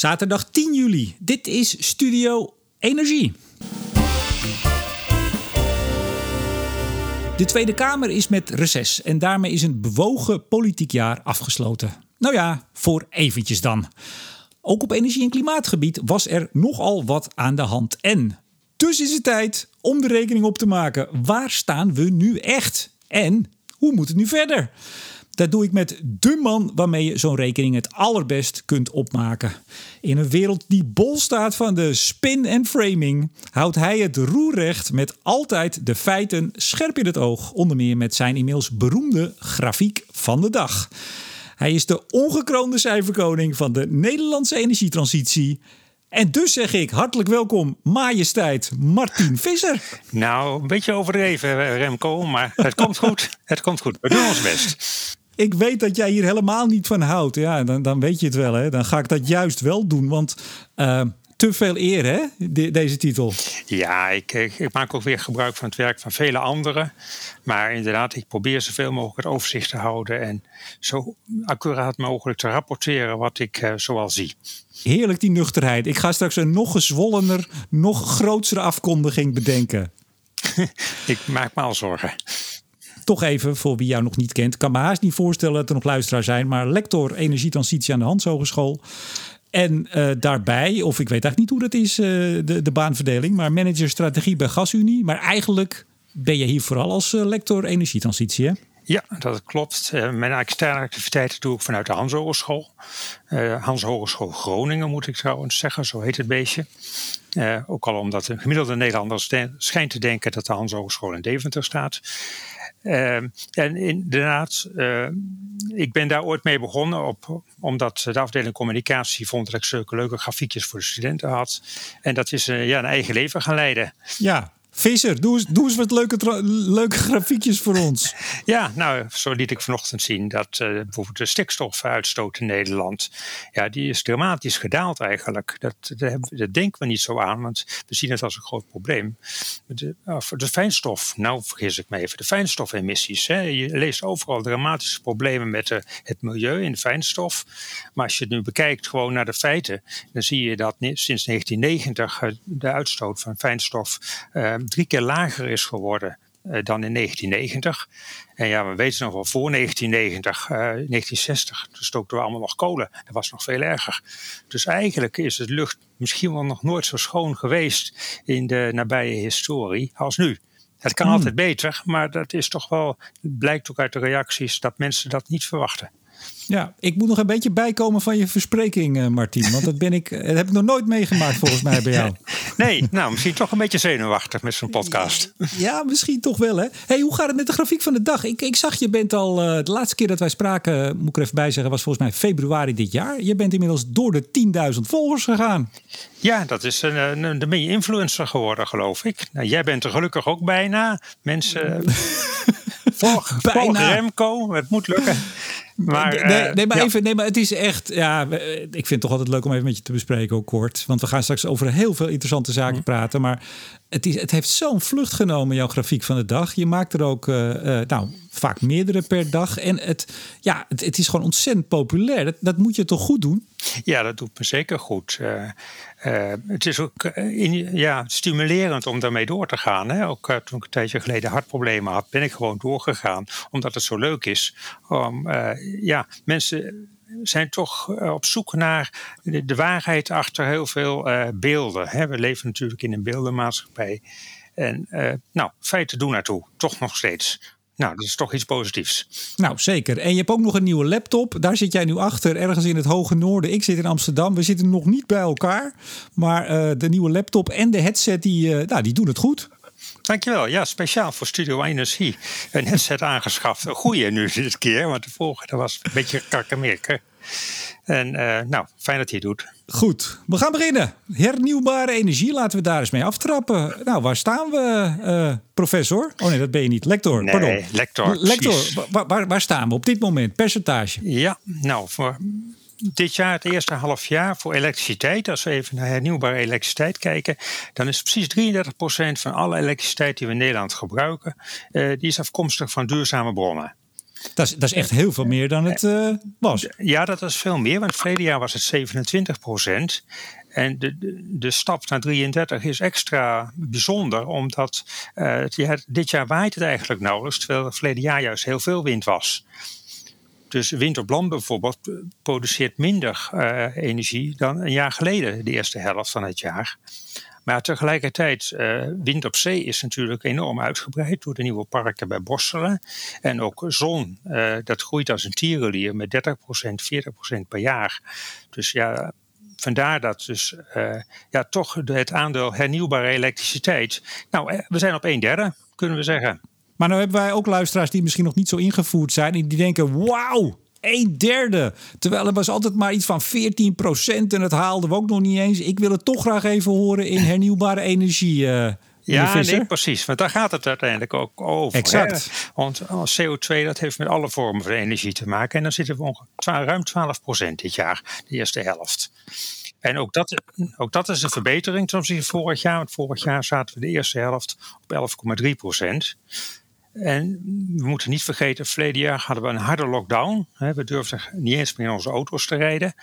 Zaterdag 10 juli. Dit is Studio Energie. De Tweede Kamer is met reces en daarmee is een bewogen politiek jaar afgesloten. Nou ja, voor eventjes dan. Ook op energie- en klimaatgebied was er nogal wat aan de hand. En dus is het tijd om de rekening op te maken. Waar staan we nu echt? En hoe moet het nu verder? Dat doe ik met de man waarmee je zo'n rekening het allerbest kunt opmaken. In een wereld die bol staat van de spin en framing, houdt hij het roerrecht met altijd de feiten scherp in het oog. Onder meer met zijn inmiddels beroemde grafiek van de dag. Hij is de ongekroonde cijferkoning van de Nederlandse energietransitie. En dus zeg ik hartelijk welkom, majesteit Martin Visser. Nou, een beetje overdreven, Remco, maar het komt goed. Het komt goed. We doen ons best. Ik weet dat jij hier helemaal niet van houdt. Ja, dan, dan weet je het wel. Hè? Dan ga ik dat juist wel doen. Want uh, te veel eer, hè, deze titel. Ja, ik, ik, maak ook weer gebruik van het werk van vele anderen. Maar inderdaad, ik probeer zoveel mogelijk het overzicht te houden en zo accuraat mogelijk te rapporteren wat ik uh, zoal zie. Heerlijk die nuchterheid. Ik ga straks een nog gezwollener, nog grotere afkondiging bedenken. ik maak me al zorgen toch even, voor wie jou nog niet kent, kan me haast niet voorstellen dat er nog luisteraar zijn, maar lector energietransitie aan de Hans Hogeschool. En uh, daarbij, of ik weet eigenlijk niet hoe dat is, uh, de, de baanverdeling, maar manager strategie bij GasUnie. Maar eigenlijk ben je hier vooral als uh, lector energietransitie, hè? Ja, dat klopt. mijn externe activiteiten doe ik vanuit de Hans Hogeschool. Hans Hogeschool Groningen moet ik trouwens zeggen, zo heet het beestje. ook al omdat de gemiddelde Nederlander schijnt te denken dat de Hans Hogeschool in Deventer staat. Uh, en inderdaad, uh, ik ben daar ooit mee begonnen op, omdat de afdeling communicatie vond dat ik zulke leuke grafiekjes voor de studenten had. En dat is uh, ja, een eigen leven gaan leiden. Ja, Visser, doe eens, wat leuke, leuke grafiekjes voor ons. Ja, nou, zo liet ik vanochtend zien dat uh, bijvoorbeeld de stikstofuitstoot in Nederland, ja, die is dramatisch gedaald eigenlijk. Dat, dat, denken we niet zo aan, want we zien het als een groot probleem. De, de fijnstof, nou vergis ik me even, de fijnstofemissies. Hè. Je leest overal dramatische problemen met de, het milieu in de fijnstof. Maar als je het nu bekijkt gewoon naar de feiten, dan zie je dat sinds 1990 de uitstoot van fijnstof drie keer lager is geworden uh, dan in 1990. En ja, we weten nog wel voor 1990, uh, 1960, toen stookten we allemaal nog kolen. Dat was nog veel erger. Dus eigenlijk is de lucht misschien wel nog nooit zo schoon geweest in de nabije historie als nu. Het kan hmm. altijd beter, maar dat is toch wel, blijkt ook uit de reacties dat mensen dat niet verwachten. Ja, ik moet nog een beetje bijkomen van je verspreking, uh, Martien. Want dat, ben ik, dat heb ik nog nooit meegemaakt volgens mij bij jou. Nee, nou, misschien toch een beetje zenuwachtig met zo'n podcast. Ja, misschien toch wel, hè? hey, hoe gaat het met de grafiek van de dag? Ik, ik zag, je bent al... Uh, de laatste keer dat wij spraken, moet ik er even bij zeggen... was volgens mij februari dit jaar. Je bent inmiddels door de 10.000 volgers gegaan. Ja, dat is een, een, meer influencer geworden, geloof ik. Nou, jij bent er gelukkig ook bijna. Mensen... Volg, volg Remco, het moet lukken. Maar, nee, nee, maar ja. even, nee, maar het is echt, ja, ik vind het toch altijd leuk om even met je te bespreken, ook kort. Want we gaan straks over heel veel interessante zaken mm. praten. Maar het, is, het heeft zo'n vlucht genomen, jouw grafiek van de dag. Je maakt er ook, uh, uh, nou, vaak meerdere per dag. En het, ja, het, het is gewoon ontzettend populair. Dat, dat, moet je toch goed doen? Ja, dat doet me zeker goed. Uh, het is ook in, ja, stimulerend om daarmee door te gaan. Hè? Ook toen ik een tijdje geleden hartproblemen had, ben ik gewoon doorgegaan. Omdat het zo leuk is. Om, ja, mensen zijn toch op zoek naar de, waarheid achter heel veel beelden. Hè? We leven natuurlijk in een beeldenmaatschappij. En nou, feiten doen naartoe, toch nog steeds. Nou, dat is toch iets positiefs. Nou, zeker. En je hebt ook nog een nieuwe laptop. Daar zit jij nu achter, ergens in het hoge noorden. Ik zit in Amsterdam. We zitten nog niet bij elkaar. Maar de nieuwe laptop en de headset, die, nou, die doen het goed. Dankjewel. Ja, speciaal voor Studio Energie. Een headset aangeschaft. Een goede nu dit keer, want de vorige was een beetje kakkemerken. En uh, nou, fijn dat hij het doet. Goed, we gaan beginnen. Hernieuwbare energie, laten we daar eens mee aftrappen. Nou, waar staan we, uh, professor? Oh nee, dat ben je niet. Lector, nee, pardon. lector. Lector, waar, waar, waar, staan we op dit moment? Percentage? Ja, nou, voor dit jaar, het eerste half jaar voor elektriciteit, als we even naar hernieuwbare elektriciteit kijken, dan is precies 33% van alle elektriciteit die we in Nederland gebruiken, uh, die is afkomstig van duurzame bronnen. Dat is, dat is echt heel veel meer dan het uh, was. Ja, dat is veel meer, want verleden jaar was het 27 procent. En de, de, de, stap naar 33 is extra bijzonder, omdat uh, dit jaar waait het eigenlijk nauwelijks, terwijl het verleden jaar juist heel veel wind was. Dus land bijvoorbeeld produceert minder uh, energie dan een jaar geleden, de eerste helft van het jaar. Maar tegelijkertijd, uh, wind op zee is natuurlijk enorm uitgebreid door de nieuwe parken bij Borselen. En ook zon, dat groeit als een tierenlier met 30%, 40% per jaar. Dus ja, vandaar dat dus ja, toch het aandeel hernieuwbare elektriciteit. Nou, we zijn op een derde, kunnen we zeggen. Maar nou hebben wij ook luisteraars die misschien nog niet zo ingevoerd zijn. En die denken, wauw, een derde. Terwijl er was altijd maar iets van 14 procent en het haalden we ook nog niet eens. Ik wil het toch graag even horen in hernieuwbare energie. Uh, ja, nee, precies. Want daar gaat het uiteindelijk ook over. Exact. Hè? Want CO2 dat heeft met alle vormen van energie te maken. En dan zitten we ongeveer ruim 12 procent dit jaar, de eerste helft. En ook dat, ook dat is een verbetering ten opzichte van vorig jaar. Want vorig jaar zaten we de eerste helft op 11,3 procent. En we moeten niet vergeten, verleden jaar hadden we een harde lockdown. We durfden niet eens meer in onze auto's te rijden.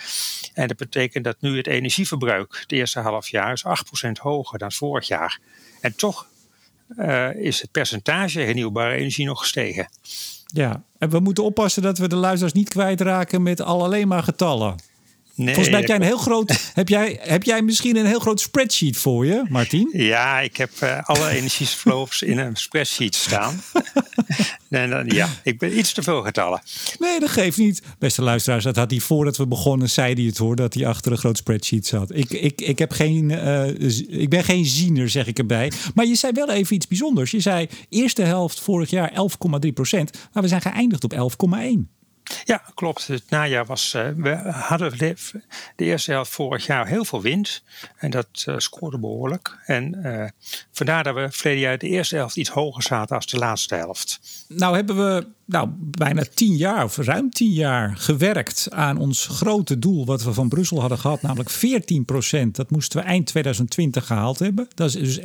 En dat betekent dat nu het energieverbruik het eerste half jaar is 8% hoger dan vorig jaar. En toch uh, is het percentage hernieuwbare energie nog gestegen. Ja, en we moeten oppassen dat we de luisteraars niet kwijtraken met al alleen maar getallen. Nee, Volgens mij heb jij een heel groot. heb, jij, heb jij misschien een heel groot spreadsheet voor je, Martin? Ja, ik heb uh, alle energieflows in een spreadsheet staan. en dan, ja, ik ben iets te veel getallen. Nee, dat geeft niet. Beste luisteraars, dat had hij voordat we begonnen, zei hij het hoor, dat hij achter een groot spreadsheet zat. Ik, ik, ik, heb geen, uh, ik ben geen ziener, zeg ik erbij. Maar je zei wel even iets bijzonders. Je zei eerste helft vorig jaar 11,3 procent, maar we zijn geëindigd op 11,1. Ja, klopt. Het najaar was. Uh, we hadden de, de, eerste helft vorig jaar heel veel wind. En dat uh, scoorde behoorlijk. En uh, vandaar dat we verleden jaar de eerste helft iets hoger zaten als de laatste helft. Nou hebben we nou, bijna tien jaar of ruim tien jaar gewerkt aan ons grote doel wat we van Brussel hadden gehad, namelijk 14 procent. Dat moesten we eind 2020 gehaald hebben. Dat is dus 11,1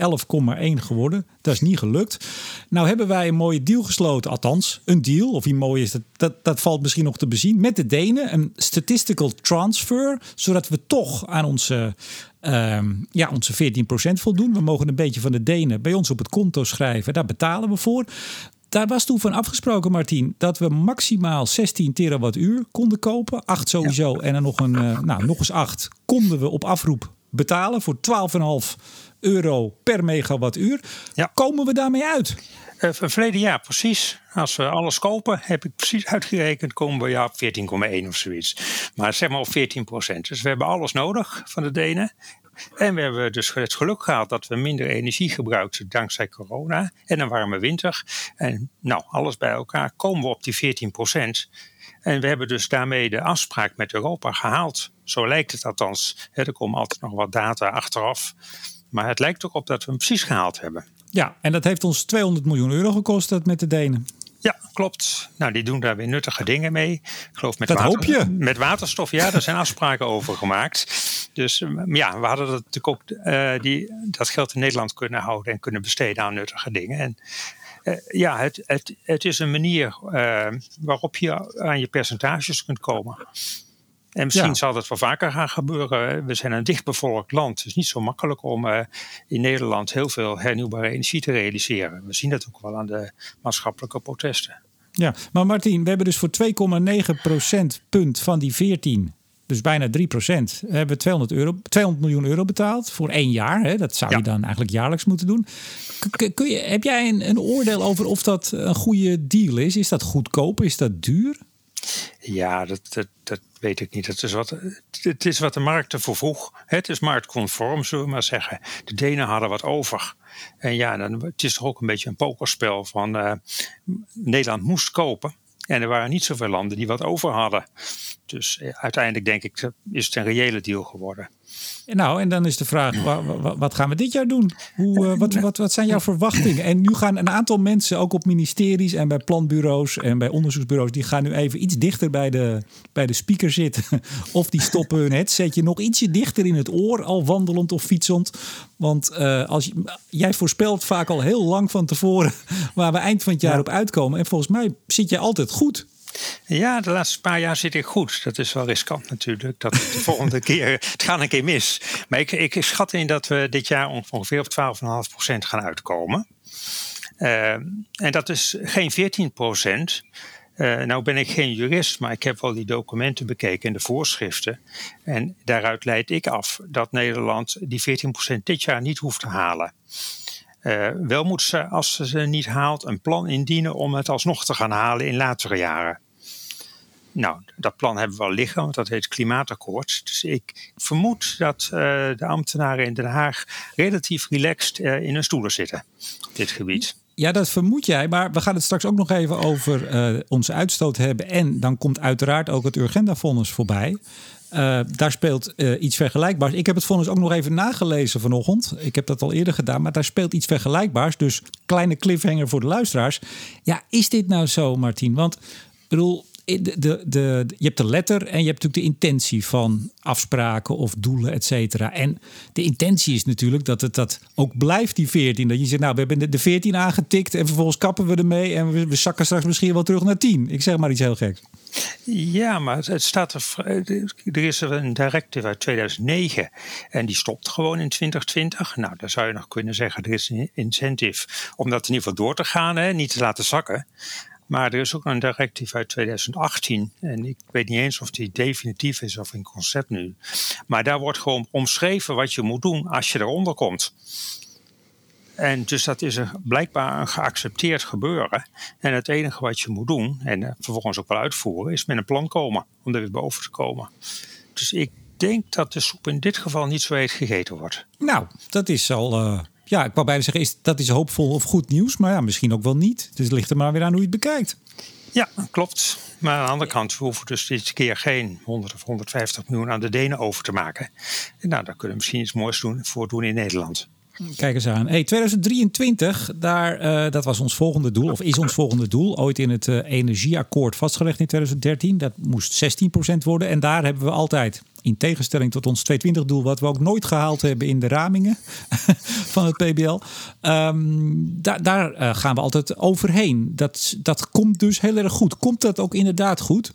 geworden. Dat is niet gelukt. Nou hebben wij een mooie deal gesloten, althans een deal. Of wie mooi is dat, dat, dat valt misschien nog te bezien. Met de Denen, een statistical transfer, zodat we toch aan onze uh, ja, onze 14% voldoen. We mogen een beetje van de Denen bij ons op het konto schrijven. Daar betalen we voor. Daar was toen van afgesproken, Martin, dat we maximaal 16 terawattuur konden kopen. 8 sowieso en dan nog, een, uh, nou, nog eens 8 konden we op afroep betalen voor 12,5 euro per megawattuur. Ja. Komen we daarmee uit? Uh, verleden jaar precies. Als we alles kopen, heb ik precies uitgerekend, komen we ja, op 14,1 of zoiets. Maar zeg maar op 14 procent. Dus we hebben alles nodig van de Denen. En we hebben dus het geluk gehad dat we minder energie gebruikten dankzij corona en een warme winter. En nou, alles bij elkaar komen we op die 14 procent. En we hebben dus daarmee de afspraak met Europa gehaald. Zo lijkt het althans. Er komen altijd nog wat data achteraf. Maar het lijkt ook op dat we hem precies gehaald hebben. Ja, en dat heeft ons 200 miljoen euro gekost met de Denen. Ja, klopt. Nou, die doen daar weer nuttige dingen mee. Ik geloof met, dat hoop je. met waterstof. Ja, daar zijn afspraken over gemaakt. Dus ja, we hadden dat natuurlijk ook uh, die, dat geld in Nederland kunnen houden en kunnen besteden aan nuttige dingen. En uh, ja, het, het, het is een manier uh, waarop je aan je percentages kunt komen. En misschien ja. zal dat wel vaker gaan gebeuren. We zijn een dichtbevolkt land. Het is niet zo makkelijk om uh, in Nederland heel veel hernieuwbare energie te realiseren. We zien dat ook wel aan de maatschappelijke protesten. Ja, maar Martin, we hebben dus voor 2,9% punt van die 14 dus bijna 3 procent, hebben we 200, euro, 200 miljoen euro betaald voor één jaar. Hè? Dat zou ja. je dan eigenlijk jaarlijks moeten doen. Kun je, heb jij een, een oordeel over of dat een goede deal is? Is dat goedkoop? Is dat duur? Ja, dat, dat, dat weet ik niet. Het is, wat, het is wat de markt ervoor. Het is marktconform, zullen we maar zeggen. De Denen hadden wat over. En ja, dan, het is toch ook een beetje een pokerspel van uh, Nederland moest kopen. En er waren niet zoveel landen die wat over hadden. Dus eh, uiteindelijk denk ik is het een reële deal geworden. Nou, en dan is de vraag, wat gaan we dit jaar doen? Hoe, uh, wat, wat, wat zijn jouw verwachtingen? En nu gaan een aantal mensen, ook op ministeries en bij planbureaus en bij onderzoeksbureaus, die gaan nu even iets dichter bij de, bij de speaker zitten. Of die stoppen hun headsetje nog ietsje dichter in het oor, al wandelend of fietsend. Want uh, als jij voorspelt vaak al heel lang van tevoren waar we eind van het jaar op uitkomen. En volgens mij zit je altijd goed. Ja, de laatste paar jaar zit ik goed. Dat is wel riskant natuurlijk. Dat de volgende keer, het gaat een keer mis. Maar ik, ik schat in dat we dit jaar ongeveer op 12,5% gaan uitkomen. Uh, en dat is geen 14 procent. Uh, nou ben ik geen jurist, maar ik heb wel die documenten bekeken en de voorschriften. En daaruit leid ik af dat Nederland die 14% dit jaar niet hoeft te halen. Uh, wel moet ze, als ze ze niet haalt, een plan indienen om het alsnog te gaan halen in latere jaren. Nou, dat plan hebben we al liggen, want dat heet klimaatakkoord. Dus ik vermoed dat uh, de ambtenaren in Den Haag relatief relaxed uh, in hun stoelen zitten op dit gebied. Ja, dat vermoed jij. Maar we gaan het straks ook nog even over uh, onze uitstoot hebben. En dan komt uiteraard ook het Urgenda-vonnis voorbij. Daar speelt iets vergelijkbaars. Ik heb het vonnis ook nog even nagelezen vanochtend. Ik heb dat al eerder gedaan, maar daar speelt iets vergelijkbaars. Dus kleine cliffhanger voor de luisteraars. Ja, is dit nou zo, Martien? Want ik bedoel, de, de, de, je hebt de letter en je hebt natuurlijk de intentie van afspraken of doelen, et cetera. En de intentie is natuurlijk dat het dat ook blijft, die 14. Dat je zegt, nou, we hebben de 14 aangetikt en vervolgens kappen we ermee en we, zakken straks misschien wel terug naar 10. Ik zeg maar iets heel geks. Ja, maar het staat er, er is er een directive uit 2009 en die stopt gewoon in 2020. Nou, dan zou je nog kunnen zeggen, er is een incentive om dat in ieder geval door te gaan, hè, niet te laten zakken. Maar er is ook een directief uit 2018. En ik weet niet eens of die definitief is of in concept nu. Maar daar wordt gewoon omschreven wat je moet doen als je eronder komt. En dus dat is een, blijkbaar een geaccepteerd gebeuren. En het enige wat je moet doen, en vervolgens ook wel uitvoeren, is met een plan komen om er weer boven te komen. Dus ik denk dat de soep in dit geval niet zo heet gegeten wordt. Nou, dat is al uh, ja, ik wou bijna zeggen, is, dat is hoopvol of goed nieuws. Maar ja, misschien ook wel niet. Dus het ligt er maar weer aan hoe je het bekijkt. Ja, klopt. Maar aan de andere kant, we hoeven dus dit keer geen 100 of 150 miljoen aan de Denen over te maken. En nou, daar kunnen we misschien iets moois doen, voor doen in Nederland. Kijk eens aan. Hey, 2023, daar, uh, dat was ons volgende doel, of is ons volgende doel. Ooit in het uh, energieakkoord vastgelegd in 2013. Dat moest 16% worden. En daar hebben we altijd, in tegenstelling tot ons 220-doel, wat we ook nooit gehaald hebben in de ramingen van het PBL. Um, da daar uh, gaan we altijd overheen. Dat, dat komt dus heel erg goed. Komt dat ook inderdaad goed?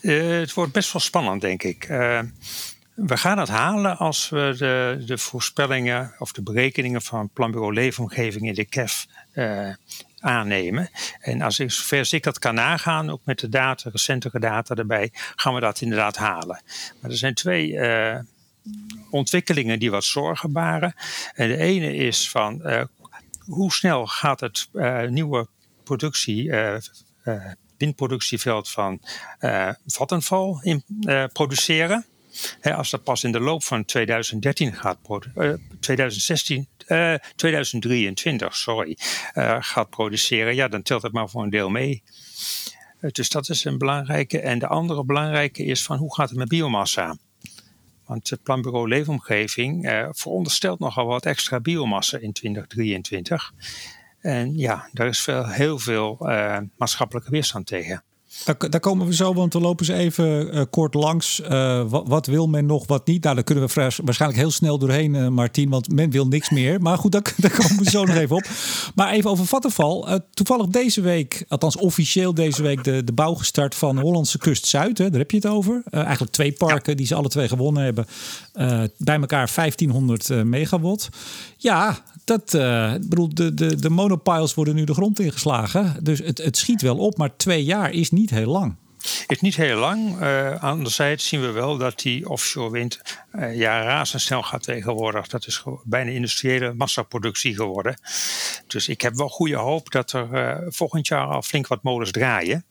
het wordt best wel spannend, denk ik. We gaan het halen als we de, de voorspellingen of de berekeningen van Planbureau Leefomgeving in de KEF uh, aannemen. En als ik, zover ik dat kan nagaan, ook met de data, recentere data erbij, gaan we dat inderdaad halen. Maar er zijn twee uh, ontwikkelingen die wat zorgen baren. En de ene is van uh, hoe snel gaat het nieuwe productie windproductieveld van Vattenfall in, produceren als dat pas in de loop van 2013 gaat, uh, 2016, uh, 2023, sorry, uh, gaat produceren, ja, dan telt het maar voor een deel mee. Dus dat is een belangrijke. En de andere belangrijke is van hoe gaat het met biomassa? Want het Planbureau Leefomgeving veronderstelt nogal wat extra biomassa in 2023. En ja, daar is veel, heel veel maatschappelijke weerstand tegen. Daar, daar, komen we zo, want we lopen ze even uh, kort langs. Uh, wat, wat, wil men nog, wat niet? Nou, daar kunnen we waarschijnlijk heel snel doorheen, uh, Martien, want men wil niks meer. Maar goed, daar, daar komen we zo nog even op. Maar even over Vattenval. toevallig deze week, althans officieel deze week, de, de bouw gestart van Hollandse Kust Zuid. Hè, daar heb je het over. eigenlijk twee parken ja. die ze alle twee gewonnen hebben. bij elkaar 1500 megawatt. Ja, dat, uh, bedoel, de, de, de monopiles worden nu de grond ingeslagen. Dus het, het schiet wel op, maar twee jaar is niet heel lang. Is niet heel lang. Uh, anderzijds zien we wel dat die offshore wind uh, ja, razendsnel gaat tegenwoordig. Dat is bijna industriële massaproductie geworden. Dus ik heb wel goede hoop dat er volgend jaar al flink wat molens draaien.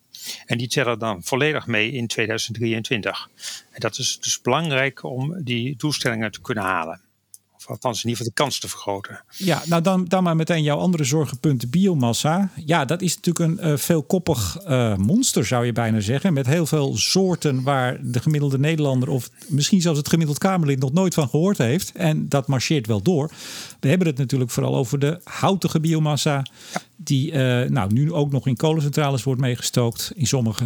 En die tellen dan volledig mee in 2023. En dat is dus belangrijk om die doelstellingen te kunnen halen. Althans in ieder geval de kans te vergroten. Ja, nou dan, dan maar meteen jouw andere zorgenpunt, biomassa. Ja, dat is natuurlijk een uh, veelkoppig uh, monster, zou je bijna zeggen. Met heel veel soorten waar de gemiddelde Nederlander... of misschien zelfs het gemiddeld Kamerlid nog nooit van gehoord heeft. En dat marcheert wel door. We hebben het natuurlijk vooral over de houtige biomassa... Ja. die uh, nou, nu ook nog in kolencentrales wordt meegestookt, in sommige.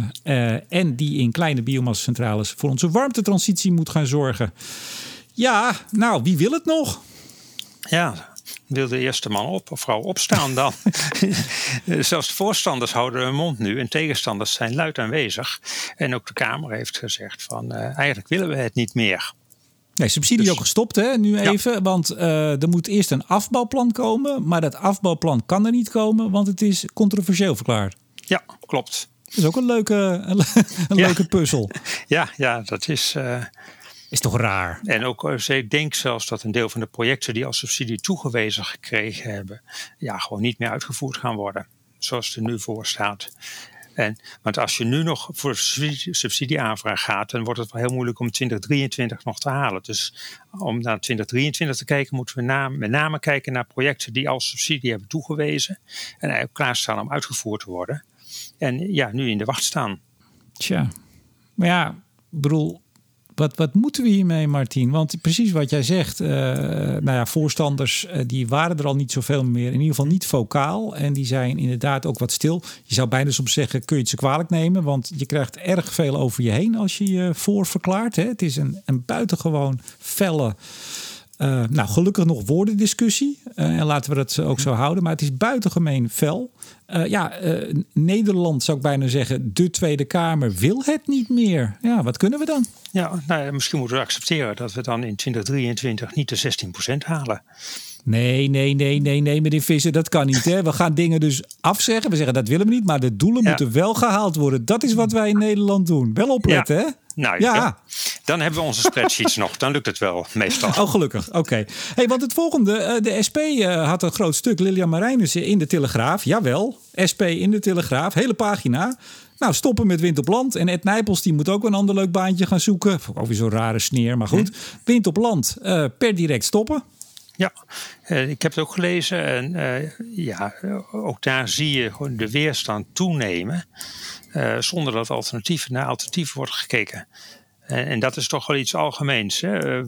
en die in kleine biomassacentrales voor onze warmtetransitie moet gaan zorgen... Ja, nou, wie wil het nog? Ja, wil de eerste man op of vrouw opstaan dan? Zelfs de voorstanders houden hun mond nu en tegenstanders zijn luid aanwezig. En ook de Kamer heeft gezegd van uh, eigenlijk willen we het niet meer. Nee, subsidie dus, ook gestopt hè, nu even. Want uh, er moet eerst een afbouwplan komen. Maar dat afbouwplan kan er niet komen, want het is controversieel verklaard. Ja, klopt. Dat is ook een leuke, een, een ja. leuke puzzel. Ja, ja, dat is... Uh, is toch raar? En ook, ik denk zelfs dat een deel van de projecten die als subsidie toegewezen gekregen hebben, ja, gewoon niet meer uitgevoerd gaan worden. Zoals het er nu voor staat. En, want als je nu nog voor subsidieaanvraag gaat, dan wordt het wel heel moeilijk om 2023 nog te halen. Dus om naar 2023 te kijken, moeten we na, met name kijken naar projecten die als subsidie hebben toegewezen en eigenlijk klaarstaan om uitgevoerd te worden. En ja, nu in de wacht staan. Tja, maar ja, ik bedoel, wat, wat moeten we hiermee, Martien? Want precies wat jij zegt, uh, nou ja, voorstanders uh, die waren er al niet zoveel meer. In ieder geval niet vocaal. En die zijn inderdaad ook wat stil. Je zou bijna soms zeggen, kun je het ze kwalijk nemen? Want je krijgt erg veel over je heen als je je voor verklaart. Hè? Het is een, een buitengewoon felle uh, nou, gelukkig nog woordendiscussie. Uh, en laten we dat ook zo houden. Maar het is buitengemeen fel. Uh, ja, Nederland zou ik bijna zeggen, de Tweede Kamer wil het niet meer. Ja, wat kunnen we dan? Ja, nou, misschien moeten we accepteren dat we dan in 2023 niet de 16% halen. Nee, nee, nee, nee, nee, meneer Visser, dat kan niet. Hè? We gaan dingen dus afzeggen. We zeggen dat willen we niet, maar de doelen moeten wel gehaald worden. Dat is wat wij in Nederland doen. Wel opletten, hè? Nou ja. Dan hebben we onze spreadsheets nog. Dan lukt het wel, meestal. Oh, gelukkig. Oké. Hey, want het volgende. Eh, de SP eh, had een groot stuk. Lilian Marijnissen in de Telegraaf. Jawel. SP in de Telegraaf. Hele pagina. Nou, stoppen met Wind op Land. En Ed Nijpels die moet ook een ander leuk baantje gaan zoeken. Ook weer zo'n rare sneer, maar goed. Hm. Wind op Land uh, per direct stoppen. Ja, ik heb het ook gelezen. En ja, ook daar zie je gewoon de weerstand toenemen. Uh, zonder dat alternatief, naar alternatieven wordt gekeken. En, dat is toch wel iets algemeens. Hè?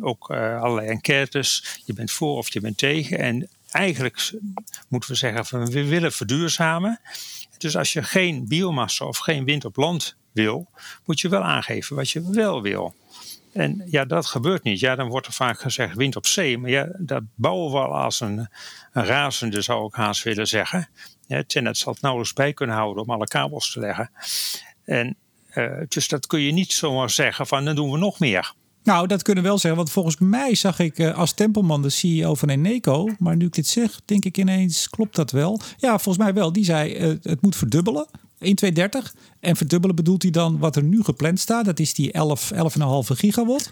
Ook allerlei enquêtes. Je bent voor of je bent tegen. En eigenlijk moeten we zeggen van we willen verduurzamen. Dus als je geen biomassa of geen wind op land wil, moet je wel aangeven wat je wel wil. En ja, dat gebeurt niet. Ja, dan wordt er vaak gezegd wind op zee. Maar ja, dat bouwen we al als een, een razende, zou ik haast willen zeggen. Ja, Tenet zal het nauwelijks bij kunnen houden om alle kabels te leggen. En uh, dus dat kun je niet zomaar zeggen van dan doen we nog meer. Nou, dat kunnen we wel zeggen. Want volgens mij zag ik uh, als Tempelman de CEO van Eneco. Maar nu ik dit zeg, denk ik ineens, klopt dat wel? Ja, volgens mij wel. Die zei uh, het moet verdubbelen. 1, 2, 30. En verdubbelen bedoelt hij dan wat er nu gepland staat. Dat is die 11, 11,5 gigawatt.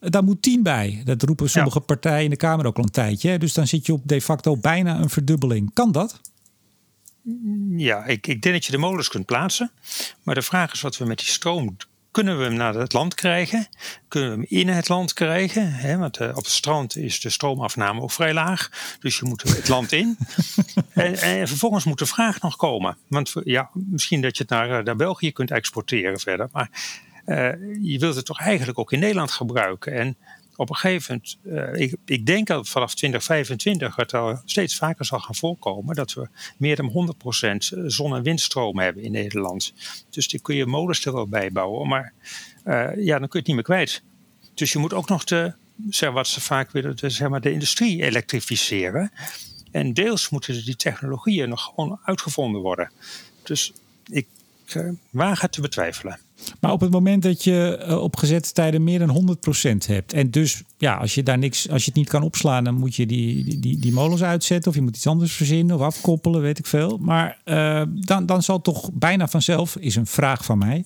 Daar moet 10 bij. Dat roepen sommige ja. partijen in de Kamer ook al een tijdje. Dus dan zit je op de facto bijna een verdubbeling. Kan dat? Ja, ik, ik denk dat je de molens kunt plaatsen. Maar de vraag is wat we met die stroom kunnen we hem naar het land krijgen? Kunnen we hem in het land krijgen? Want uh, op het strand is de stroomafname ook vrij laag. Dus je moet het land in. en, en, vervolgens moet de vraag nog komen. Want ja, misschien dat je het naar, naar België kunt exporteren verder. Maar uh, je wilt het toch eigenlijk ook in Nederland gebruiken. En op een gegeven moment, uh, ik, ik, denk dat vanaf 2025 het al steeds vaker zal gaan voorkomen dat we meer dan 100% zon- en windstroom hebben in Nederland. Dus die kun je molens er wel bij bouwen, maar uh, ja, dan kun je het niet meer kwijt. Dus je moet ook nog de, zeg, wat ze vaak willen, de, zeg maar, de industrie elektrificeren. En deels moeten die technologieën nog gewoon uitgevonden worden. Dus ik uh, waag het te betwijfelen. Maar op het moment dat je uh, op gezette tijden meer dan 100% hebt. En dus ja, als je daar niks, als je het niet kan opslaan, dan moet je die, die, die molens uitzetten. Of je moet iets anders verzinnen of afkoppelen, weet ik veel. Maar uh, dan, dan zal toch bijna vanzelf, is een vraag van mij.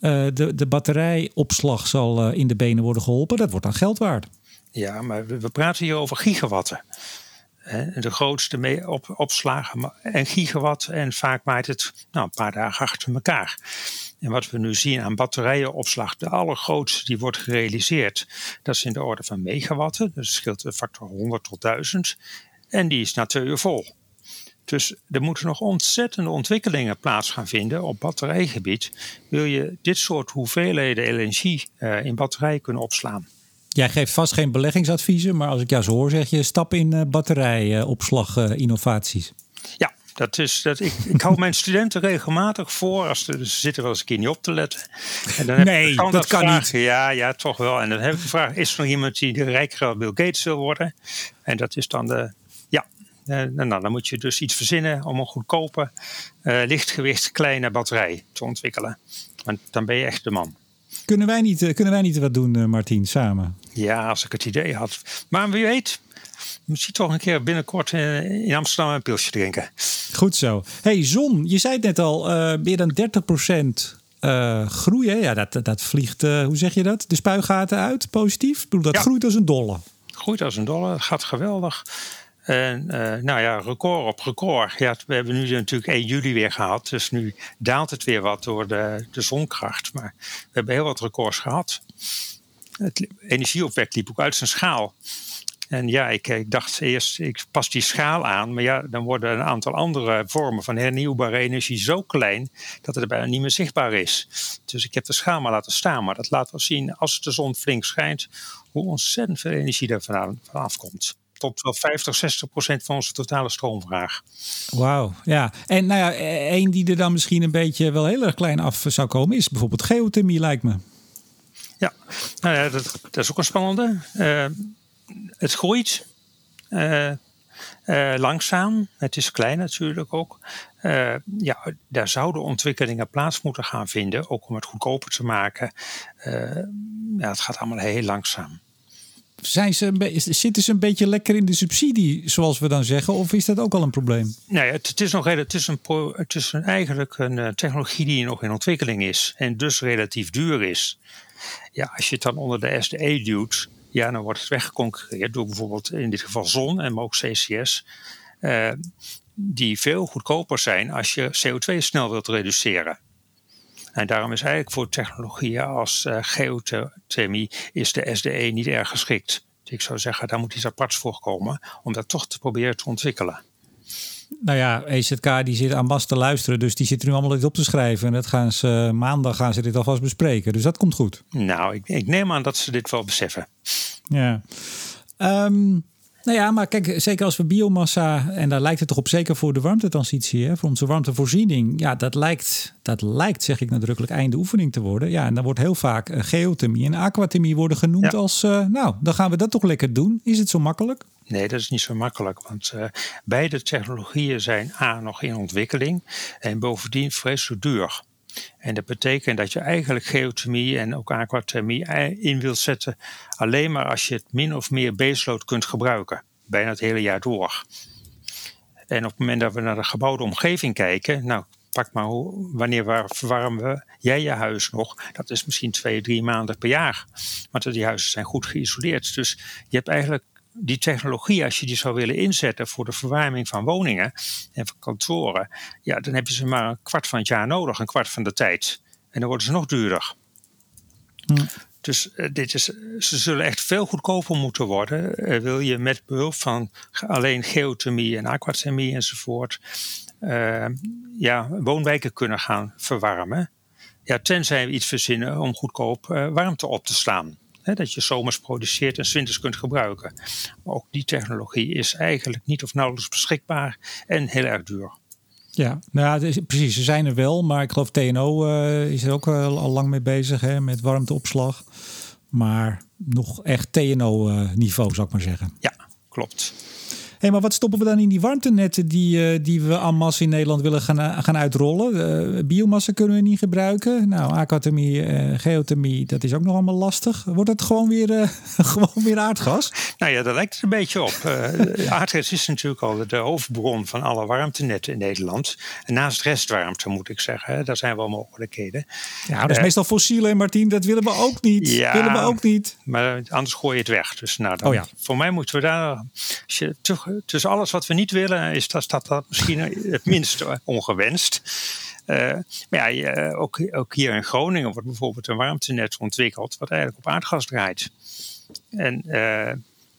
Uh, de, de batterijopslag zal in de benen worden geholpen. Dat wordt dan geld waard. Ja, maar we praten hier over gigawatten de grootste op, opslagen en gigawatt. En vaak maakt het nou, een paar dagen achter elkaar. En wat we nu zien aan batterijenopslag, de allergrootste die wordt gerealiseerd, dat is in de orde van megawatten. Dus scheelt een factor 100 tot 1000. En die is na twee uur vol. Dus er moeten nog ontzettende ontwikkelingen plaats gaan vinden op batterijgebied. Wil je dit soort hoeveelheden LNG uh, in batterijen kunnen opslaan? Jij geeft vast geen beleggingsadviezen, maar als ik jou zo hoor, zeg je stap in uh, batterijopslag uh, innovaties. Ja, dat is, dat, ik, ik hou mijn studenten regelmatig voor, als ze, zitten wel eens een keer niet op te letten. En dan nee, dat, dat kan vraag, niet. Ja, ja, toch wel. En dan heb ik de vraag, is er nog iemand die de rijkere Bill Gates wil worden? En dat is dan de, nou, dan moet je dus iets verzinnen om een goedkope, lichtgewicht kleine batterij te ontwikkelen. Want dan ben je echt de man. Kunnen wij niet, kunnen wij niet wat doen, Martien, samen? Ja, als ik het idee had. Maar wie weet, misschien toch een keer binnenkort in Amsterdam een pilsje drinken. Goed zo. Hey, zon, je zei het net al, meer dan 30 procent uh, groeien. Ja, dat, dat vliegt, uh, hoe zeg je dat? De spuigaten uit, positief? Ik bedoel, dat groeit als een dolle. Groeit als een dolle, gaat geweldig. En uh, nou ja, record op record. Ja, we hebben nu natuurlijk 1 juli weer gehad. Dus nu daalt het weer wat door de, de zonkracht. Maar we hebben heel wat records gehad. Het energieopwek liep ook uit zijn schaal. En ja, ik, ik, dacht eerst, ik pas die schaal aan. Maar ja, dan worden een aantal andere vormen van hernieuwbare energie zo klein dat het bijna niet meer zichtbaar is. Dus ik heb de schaal maar laten staan. Maar dat laat wel zien, als de zon flink schijnt, hoe ontzettend veel energie er vanaf, vanaf komt tot wel 50, 60 procent van onze totale stroomvraag. Wauw, ja. En nou ja, één die er dan misschien een beetje wel heel erg klein af zou komen, is bijvoorbeeld geothermie, lijkt me. Ja, nou ja, dat, dat is ook een spannende. Uh, het groeit uh, uh, langzaam. Het is klein natuurlijk ook. Uh, ja, daar zouden ontwikkelingen plaats moeten gaan vinden, ook om het goedkoper te maken. ja, het gaat allemaal heel langzaam. Zijn ze zitten ze een beetje lekker in de subsidie, zoals we dan zeggen, of is dat ook al een probleem? Nee, het, het is nog het is, een, het is een, eigenlijk een technologie die nog in ontwikkeling is en dus relatief duur is. Ja, als je het dan onder de SDE duwt, ja, dan wordt het weggeconcurreerd door bijvoorbeeld in dit geval zon en ook CCS. Uh, die veel goedkoper zijn als je CO2 snel wilt reduceren. En daarom is eigenlijk voor technologieën als uh, geothermie is de SDE niet erg geschikt. Dus ik zou zeggen, daar moet iets aparts voor komen om dat toch te proberen te ontwikkelen. Nou ja, EZK die zit aan Bas te luisteren, dus die zit nu allemaal dit op te schrijven. En dat gaan ze, maandag gaan ze dit alvast bespreken. Dus dat komt goed. Nou, ik, ik neem aan dat ze dit wel beseffen. Ja. Um, nou ja, maar kijk, zeker als we biomassa, en daar lijkt het toch op zeker voor de warmtetransitie, hè, voor onze warmtevoorziening. Ja, dat lijkt, dat lijkt, zeg ik nadrukkelijk, einde oefening te worden. Ja, en dan wordt heel vaak uh, geothermie en aquathermie worden genoemd als, uh, nou, dan gaan we dat toch lekker doen. Is het zo makkelijk? Nee, dat is niet zo makkelijk, want uh, beide technologieën zijn A nog in ontwikkeling en bovendien vreselijk duur. En dat betekent dat je eigenlijk geothermie en ook aquathermie in wilt zetten alleen maar als je het min of meer baseload kunt gebruiken, bijna het hele jaar door. En op het moment dat we naar de gebouwde omgeving kijken, nou pak maar hoe, wanneer verwarmen jij je huis nog? Dat is misschien twee, drie maanden per jaar. Want die huizen zijn goed geïsoleerd. Dus je hebt eigenlijk die technologie, als je die zou willen inzetten voor de verwarming van woningen en van kantoren, ja, dan heb je ze maar een kwart van het jaar nodig, een kwart van de tijd. En dan worden ze nog duurder. Hm. Dus uh, dit is, ze zullen echt veel goedkoper moeten worden. Uh, wil je met behulp van alleen geothermie en aquathermie enzovoort, uh, ja, woonwijken kunnen gaan verwarmen. Ja, tenzij we iets verzinnen om goedkoop warmte op te slaan dat je zomers produceert en winters kunt gebruiken. Maar ook die technologie is eigenlijk niet of nauwelijks beschikbaar en heel erg duur. Ja, nou precies. Ze zijn er wel, maar ik geloof TNO uh, is er ook al lang mee bezig hè, met warmteopslag. Maar nog echt TNO-niveau, uh, zou ik maar zeggen. Ja, klopt hey, maar wat stoppen we dan in die warmtenetten die, uh, die we en masse in Nederland willen gaan, uh, gaan uitrollen? Uh, biomassa kunnen we niet gebruiken. Nou, aquathermie, geothermie, dat is ook nog allemaal lastig. Wordt het gewoon weer, gewoon weer aardgas? Nou ja, daar lijkt het een beetje op. aardgas is natuurlijk al de hoofdbron van alle warmtenetten in Nederland. En naast restwarmte moet ik zeggen, hè, daar zijn wel mogelijkheden. Ja, dat is meestal fossiel, hè Martien? Dat willen we ook niet. Ja, willen we ook niet. Maar anders gooi je het weg. Dus nou, dan, oh ja. voor mij moeten we daar, als je terug dus alles wat we niet willen, is dat, dat, dat misschien het minst ongewenst. Uh, maar ja, ook, ook hier in Groningen wordt bijvoorbeeld een warmtenet ontwikkeld, wat eigenlijk op aardgas draait. En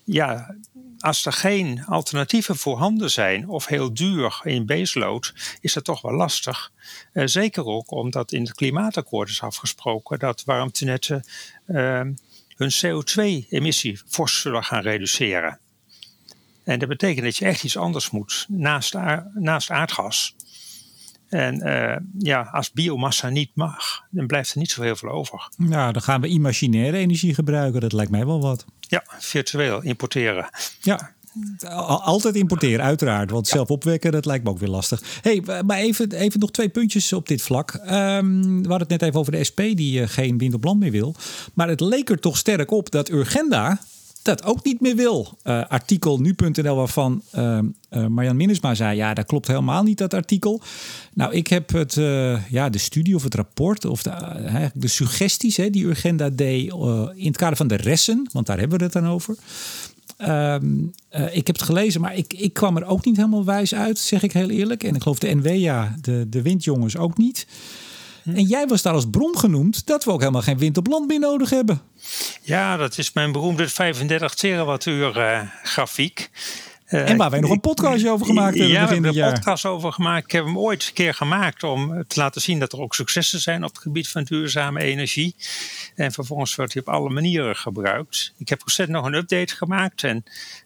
ja, als er geen alternatieven voorhanden zijn of heel duur in baseload, is dat toch wel lastig. Zeker ook omdat in het klimaatakkoord is afgesproken dat warmtenetten hun CO2-emissie fors zullen gaan reduceren. En dat betekent dat je echt iets anders moet naast, naast aardgas. En uh, ja, als biomassa niet mag, dan blijft er niet zo heel veel over. Ja, dan gaan we imaginaire energie gebruiken. Dat lijkt mij wel wat. Ja, virtueel importeren. Ja, Altijd importeren, uiteraard. Want zelf opwekken, dat lijkt me ook weer lastig. hey, maar even, even nog twee puntjes op dit vlak. Um, we hadden het net even over de SP die uh, geen wind op land meer wil. Maar het leek er toch sterk op dat Urgenda dat ook niet meer wil. Uh, artikel nu.nl waarvan uh, uh, Marjan Minnesma zei... ja, dat klopt helemaal niet, dat artikel. Nou, ik heb het, ja, de studie of het rapport... of de, de suggesties hè, die Urgenda deed in het kader van de ressen... want daar hebben we het dan over... Um, ik heb het gelezen, maar ik, ik kwam er ook niet helemaal wijs uit, zeg ik heel eerlijk. En ik geloof de NWA, de, de windjongens, ook niet. Hm. En jij was daar als bron genoemd dat we ook helemaal geen wind op land meer nodig hebben. Ja, dat is mijn beroemde 35 terawattuur uh, grafiek. Uh, en waar wij nog een podcastje over gemaakt hebben. Ja, we hebben er een podcast over gemaakt. Ik heb hem ooit een keer gemaakt om te laten zien dat er ook successen zijn op het gebied van duurzame energie. En vervolgens wordt hij op alle manieren gebruikt. Ik heb recent nog een update gemaakt en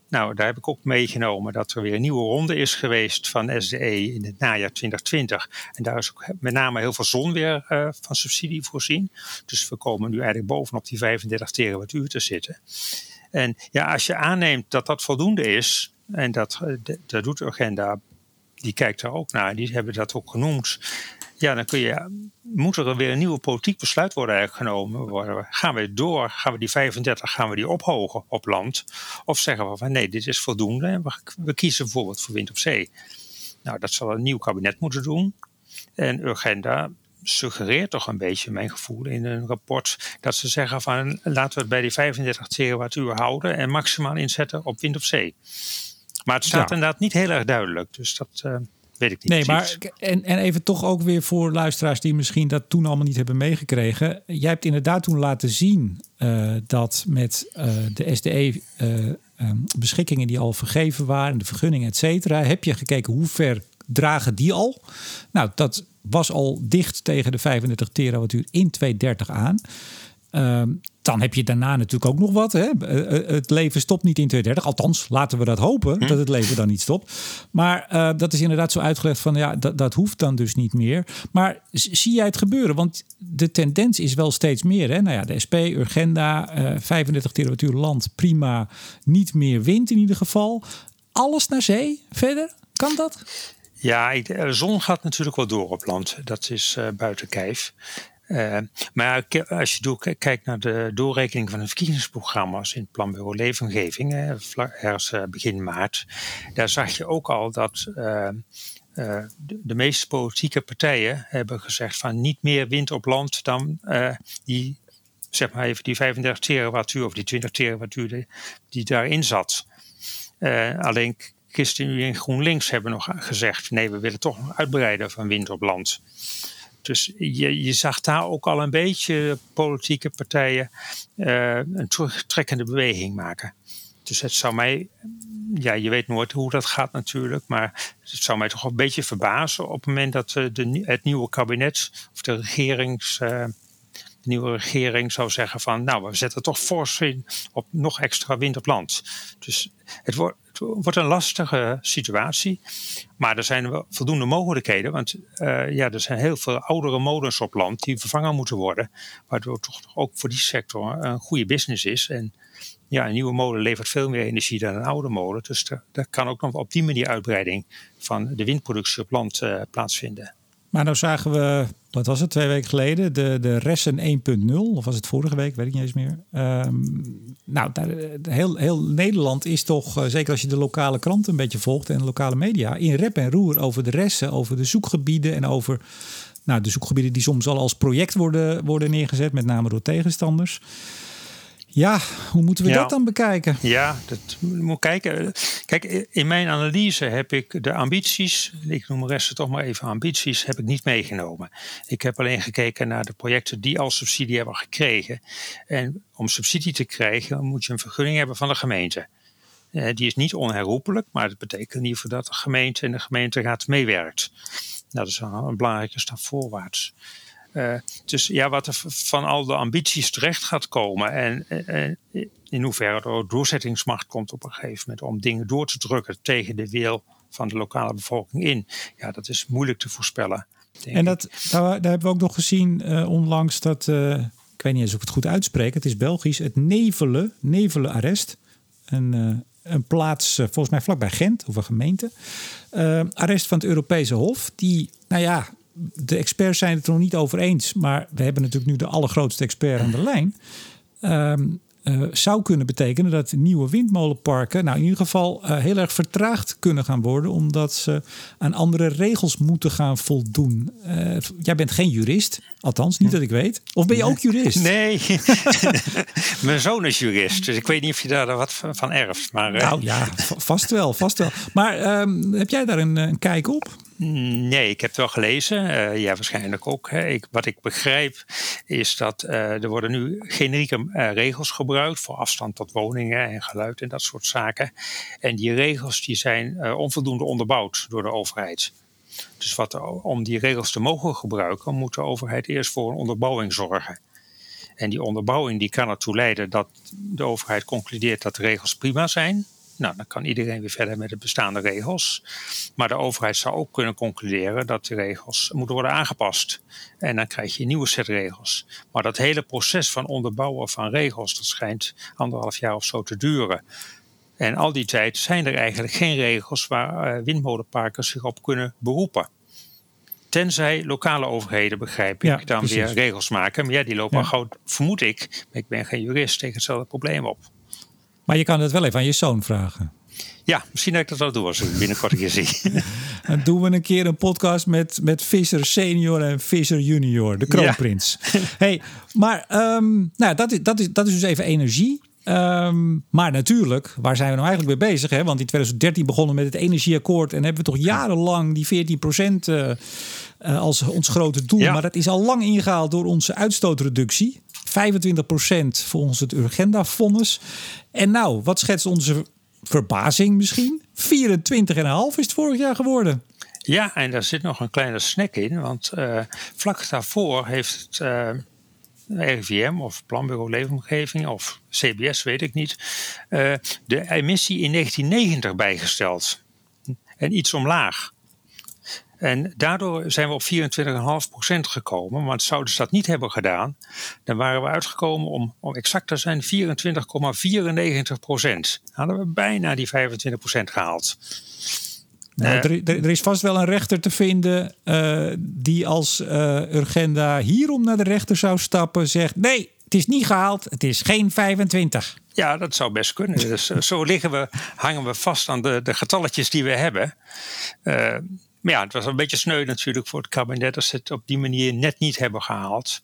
nou, daar heb ik ook meegenomen dat er weer een nieuwe ronde is geweest van SDE in het najaar 2020. En daar is ook met name heel veel zon weer uh, van subsidie voorzien. Dus we komen nu eigenlijk bovenop die 35 terawattuur te zitten. En ja, als je aanneemt dat dat voldoende is, en dat, eh, dat doet de agenda, die kijkt daar ook naar, die hebben dat ook genoemd. Ja, dan kun je, moet er weer een nieuwe politiek besluit worden eigenlijk genomen. Gaan we door, gaan we die 35, gaan we die ophogen op land? Of zeggen we van nee, dit is voldoende en we, kiezen bijvoorbeeld voor wind op zee. Nou, dat zal een nieuw kabinet moeten doen. En Urgenda suggereert toch een beetje, mijn gevoel, in een rapport, dat ze zeggen van laten we het bij die 35 terawattuur houden en maximaal inzetten op wind op zee. Maar het staat inderdaad niet heel erg duidelijk. Dus dat, uh, weet ik niet. Nee, maar en, en even toch ook weer voor luisteraars die misschien dat toen allemaal niet hebben meegekregen. Jij hebt inderdaad toen laten zien uh, dat met uh, de SDE um, beschikkingen die al vergeven waren, de vergunningen, et cetera, heb je gekeken hoe ver dragen die al? Nou, dat was al dicht tegen de 35 terawattuur in 230 aan. Um, dan heb je daarna natuurlijk ook nog wat. Hè? Eh, eh, het leven stopt niet in 2030. Althans, laten we dat hopen, hm. dat het leven dan niet stopt. Maar uh, dat is inderdaad zo uitgelegd van ja, dat, dat hoeft dan dus niet meer. Maar zie jij het gebeuren? Want de tendens is wel steeds meer. Hè? Nou ja, de SP, Urgenda, uh, 35 terawattuur land, prima. Niet meer wind in ieder geval. Alles naar zee verder? Kan dat? Ja, de zon gaat natuurlijk wel door op land. Dat is uh, buiten kijf. Uh, maar als je kijkt naar de doorrekening van de verkiezingsprogramma's in het Planbureau Leefomgeving, ergens uh, begin maart, daar zag je ook al dat uh, de, meeste politieke partijen hebben gezegd van niet meer wind op land dan die, zeg maar even die 35 terawattuur of die 20 terawattuur die, die daarin zat. alleen ChristenUnie en GroenLinks hebben nog gezegd nee, we willen toch nog uitbreiden van wind op land. Dus je, je zag daar ook al een beetje politieke partijen uh, een terugtrekkende beweging maken. Dus het zou mij, ja, je weet nooit hoe dat gaat natuurlijk, maar het zou mij toch een beetje verbazen op het moment dat eh, de, het nieuwe kabinet of de regerings. Uh, de nieuwe regering zou zeggen van nou, we zetten toch fors in op nog extra wind op land. Dus het wordt, wordt een lastige situatie. Maar er zijn wel voldoende mogelijkheden. Want uh, ja, er zijn heel veel oudere molens op land die vervangen moeten worden. Waardoor het toch ook voor die sector een goede business is. En ja, een nieuwe molen levert veel meer energie dan een oude molen. Dus daar kan ook nog op die manier uitbreiding van de windproductie op land uh, plaatsvinden. Maar nou zagen we, wat was het, twee weken geleden, de, de Ressen 1.0, of was het vorige week, weet ik niet eens meer. Um, nou, daar, heel, heel Nederland is toch, uh, zeker als je de lokale kranten een beetje volgt en de lokale media, in rep en roer over de Ressen, over de zoekgebieden en over nou, de zoekgebieden die soms al als project worden, worden neergezet, met name door tegenstanders. Ja, hoe moeten we dat dan bekijken? Ja, dat moet kijken. Kijk, in mijn analyse heb ik de ambities, ik noem de rest toch maar even ambities, heb ik niet meegenomen. Ik heb alleen gekeken naar de projecten die al subsidie hebben gekregen. En om subsidie te krijgen moet je een vergunning hebben van de gemeente. Eh, die is niet onherroepelijk, maar dat betekent in ieder geval dat de gemeente en de gemeente gaat meewerkt. Nou, dat is een, een belangrijke stap voorwaarts. Uh, dus ja, wat er van al de ambities terecht gaat komen en, en in hoeverre er doorzettingsmacht komt op een gegeven moment om dingen door te drukken tegen de wil van de lokale bevolking in, ja, dat is moeilijk te voorspellen. En dat, daar, daar, hebben we ook nog gezien uh, onlangs dat, uh, ik weet niet eens of ik het goed uitspreek, het is Belgisch, het Nevelen, Nevelen arrest. Een, een plaats, volgens mij vlakbij Gent, of een gemeente. arrest van het Europese Hof. Die, nou ja, de experts zijn het er nog niet over eens. Maar we hebben natuurlijk nu de allergrootste expert aan de lijn. Um, uh, zou kunnen betekenen dat nieuwe windmolenparken, nou in ieder geval uh, heel erg vertraagd kunnen gaan worden, omdat ze aan andere regels moeten gaan voldoen. Uh, jij bent geen jurist, althans niet dat ik weet. Of ben je ook jurist? Nee, mijn zoon is jurist, dus ik weet niet of je daar wat van erft. Maar, nou ja, vast wel, vast wel. Maar um, heb jij daar een, een kijk op? Nee, ik heb het wel gelezen. Uh, ja, waarschijnlijk ook. Hè. Ik, wat ik begrijp is dat uh, er worden nu generieke uh, regels gebruikt voor afstand tot woningen en geluid en dat soort zaken. En die regels die zijn onvoldoende onderbouwd door de overheid. Dus wat, om die regels te mogen gebruiken, moet de overheid eerst voor een onderbouwing zorgen. En die onderbouwing die kan ertoe leiden dat de overheid concludeert dat de regels prima zijn. Nou, dan kan iedereen weer verder met de bestaande regels. Maar de overheid zou ook kunnen concluderen dat de regels moeten worden aangepast. En dan krijg je een nieuwe set regels. Maar dat hele proces van onderbouwen van regels, dat schijnt anderhalf jaar of zo te duren. En al die tijd zijn er eigenlijk geen regels waar uh, windmolenparken zich op kunnen beroepen. Tenzij lokale overheden, begrijp ik, dan weer regels maken. Maar ja, die lopen ja. gauw, vermoed ik, maar ik ben geen jurist, tegen hetzelfde probleem op. Maar je kan het wel even aan je zoon vragen. Ja, misschien dat ik dat wel doe als ik binnenkort een keer zie. Dan doen we een keer een podcast met, met Visser senior en Visser junior, de kroonprins. hey, maar um, nou, dat, is, dat, is, dat is dus even energie. Um, maar natuurlijk, waar zijn we nou eigenlijk mee bezig? Hè? Want in 2013 begonnen met het energieakkoord en hebben we toch jarenlang die 14 procent uh, uh, als ons grote doel. Ja. Maar dat is al lang ingehaald door onze uitstootreductie. 25% volgens het Urgenda-fonds. En nou, wat schetst onze verbazing misschien? 24,5 is het vorig jaar geworden. Ja, en daar zit nog een kleine snack in. Want uh, vlak daarvoor heeft het uh, RIVM of Planbureau Leefomgeving of CBS, weet ik niet, uh, de emissie in 1990 bijgesteld. En iets omlaag. En daardoor zijn we op 24,5% gekomen. Want zouden ze dat niet hebben gedaan, dan waren we uitgekomen om, om exact te zijn 24,94%. Hadden we bijna die 25% gehaald. Nou, er, er, is vast wel een rechter te vinden uh, die als uh, Urgenda hierom naar de rechter zou stappen, zegt nee, het is niet gehaald, het is geen 25. Ja, dat zou best kunnen. Dus zo liggen we, hangen we vast aan de, de getalletjes die we hebben. Uh, maar ja, het was een beetje sneu natuurlijk voor het kabinet dat ze het op die manier net niet hebben gehaald.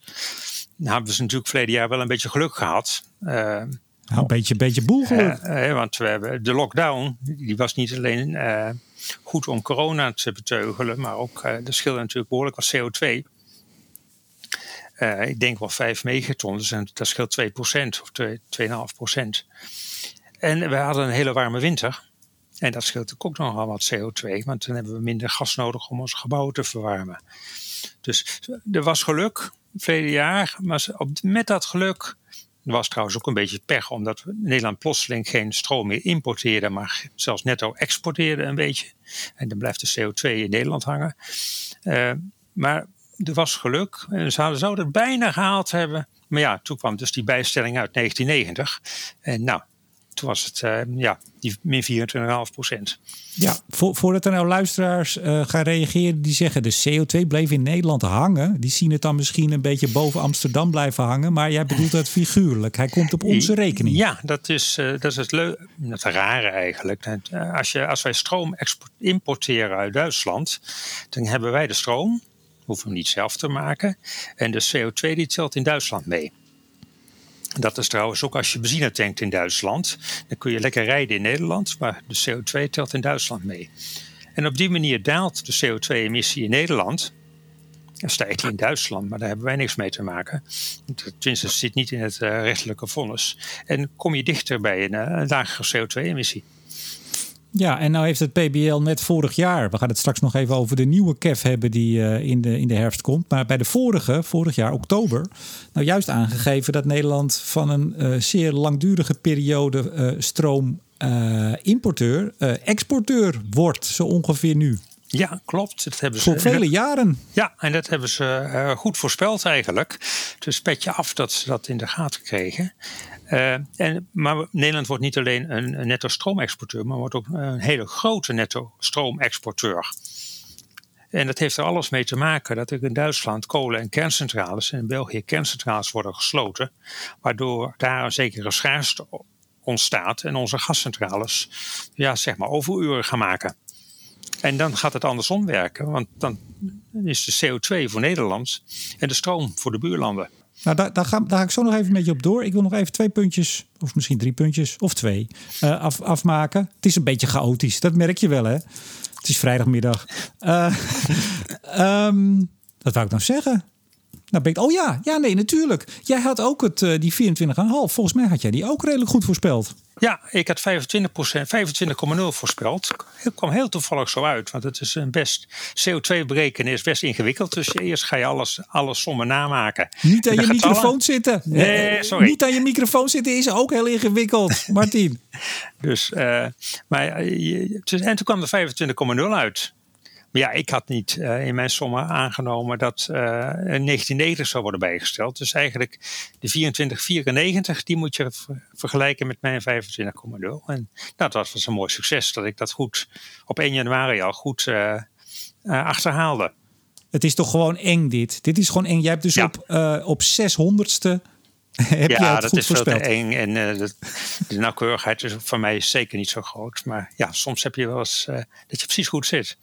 Nou hebben ze natuurlijk verleden jaar wel een beetje geluk gehad. Uh, nou, een beetje, beetje boelgeluk. Uh, uh, want we hebben de lockdown, die was niet alleen goed om corona te beteugelen, maar ook, er scheelde natuurlijk behoorlijk wat CO2. ik denk wel 5 megaton, dus dat scheelt 2% of 2,5%. En we hadden een hele warme winter. En dat scheelt ook nogal wat CO2, want dan hebben we minder gas nodig om onze gebouwen te verwarmen. Dus er was geluk verleden jaar, maar met dat geluk was trouwens ook een beetje pech, omdat Nederland plotseling geen stroom meer importeerde, maar zelfs netto exporteerde een beetje. En dan blijft de CO2 in Nederland hangen. Uh, maar er was geluk. En ze zouden het bijna gehaald hebben. Maar ja, toen kwam dus die bijstelling uit 1990. En nou, toen was het uh, ja, die min 24,5 procent. Ja, vo voordat er nou luisteraars uh, gaan reageren die zeggen de CO2 bleef in Nederland hangen. Die zien het dan misschien een beetje boven Amsterdam blijven hangen. Maar jij bedoelt het figuurlijk. Hij komt op onze rekening. Ja, dat is, uh, dat is het, leuke, het rare eigenlijk. Als, je, als wij stroom importeren uit Duitsland, dan hebben wij de stroom. Hoeven we niet zelf te maken. En de CO2 die telt in Duitsland mee. Dat is trouwens ook als je benzine tankt in Duitsland. Dan kun je lekker rijden in Nederland, maar de CO2 telt in Duitsland mee. En op die manier daalt de CO2-emissie in Nederland. En stijgt die in Duitsland, maar daar hebben wij niks mee te maken. Tenminste, het zit niet in het uh, rechtelijke vonnis. En kom je dichter bij een, een lagere CO2-emissie. Ja, en nou heeft het PBL net vorig jaar, we gaan het straks nog even over de nieuwe KEF hebben die uh, in, de, in de herfst komt. Maar bij de vorige, vorig jaar oktober, nou juist aangegeven dat Nederland van een uh, zeer langdurige periode uh, stroom importeur, exporteur wordt, zo ongeveer nu. Ja, klopt. Dat hebben ze, Voor vele jaren. Ja, en dat hebben ze uh, goed voorspeld eigenlijk. Dus petje af dat ze dat in de gaten kregen. Uh, en, maar Nederland wordt niet alleen een, een netto stroomexporteur, maar wordt ook een hele grote netto stroomexporteur. En dat heeft er alles mee te maken dat er in Duitsland kolen- en kerncentrales en in België kerncentrales worden gesloten, waardoor daar een zekere schaarste ontstaat en onze gascentrales ja, zeg maar overuren gaan maken. En dan gaat het andersom werken, want dan is de CO2 voor Nederland en de stroom voor de buurlanden. Nou, daar, daar, ga, daar ga ik zo nog even met je op door. Ik wil nog even twee puntjes, of misschien drie puntjes, of twee, uh, af, afmaken. Het is een beetje chaotisch, dat merk je wel, hè? Het is vrijdagmiddag. Uh, um, wat wou ik nou zeggen? Nou ben ik, oh ja, ja, nee, natuurlijk. Jij had ook het, uh, die 24,5. Volgens mij had jij die ook redelijk goed voorspeld. Ja, ik had 25 25,0 voorspeld. Het kwam heel toevallig zo uit, want het is een best CO2 berekenen is best ingewikkeld. Dus eerst ga je alles, alles sommen namaken. Niet aan je microfoon zitten. Nee, sorry. Niet aan je microfoon zitten is ook heel ingewikkeld, Martin. dus, uh, maar, en toen kwam er 25,0 uit. Maar ja, ik had niet uh, in mijn sommen aangenomen dat uh, een 1990 zou worden bijgesteld. Dus eigenlijk de 2494, die moet je vergelijken met mijn 25,0. En nou, dat was een mooi succes dat ik dat goed op 1 januari al goed uh, achterhaalde. Het is toch gewoon eng dit? Dit is gewoon eng. Jij hebt dus op, op 600ste heb ja, je het dat goed is voorspeld. veel te eng. En uh, de, de, nauwkeurigheid is voor mij zeker niet zo groot. Maar ja, soms heb je wel eens uh, dat je precies goed zit.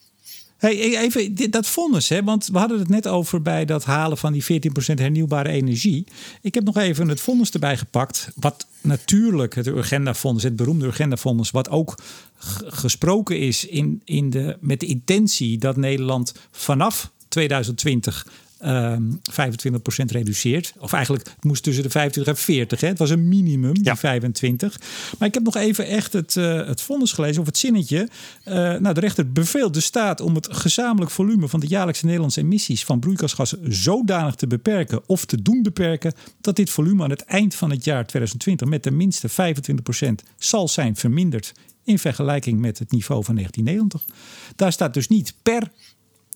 Hey, even dat vonnis, hè? want we hadden het net over bij dat halen van die 14% hernieuwbare energie. Ik heb nog even het vonnis erbij gepakt. Wat natuurlijk het Urgenda-fonds, het beroemde Urgenda-fonds, wat ook gesproken is in, in de, met de intentie dat Nederland vanaf 2020 um, ehm, 25% reduceert. Of eigenlijk, het moest tussen de 25 en 40. Hè? Het was een minimum, die 25. Maar ik heb nog even echt het, uh, het vonnis gelezen, of het zinnetje. Uh, nou, de rechter beveelt de staat om het gezamenlijk volume van de jaarlijkse Nederlandse emissies van broeikasgassen zodanig te beperken of te doen beperken dat dit volume aan het eind van het jaar 2020 met ten minste 25% zal zijn verminderd in vergelijking met het niveau van 1990. Daar staat dus niet per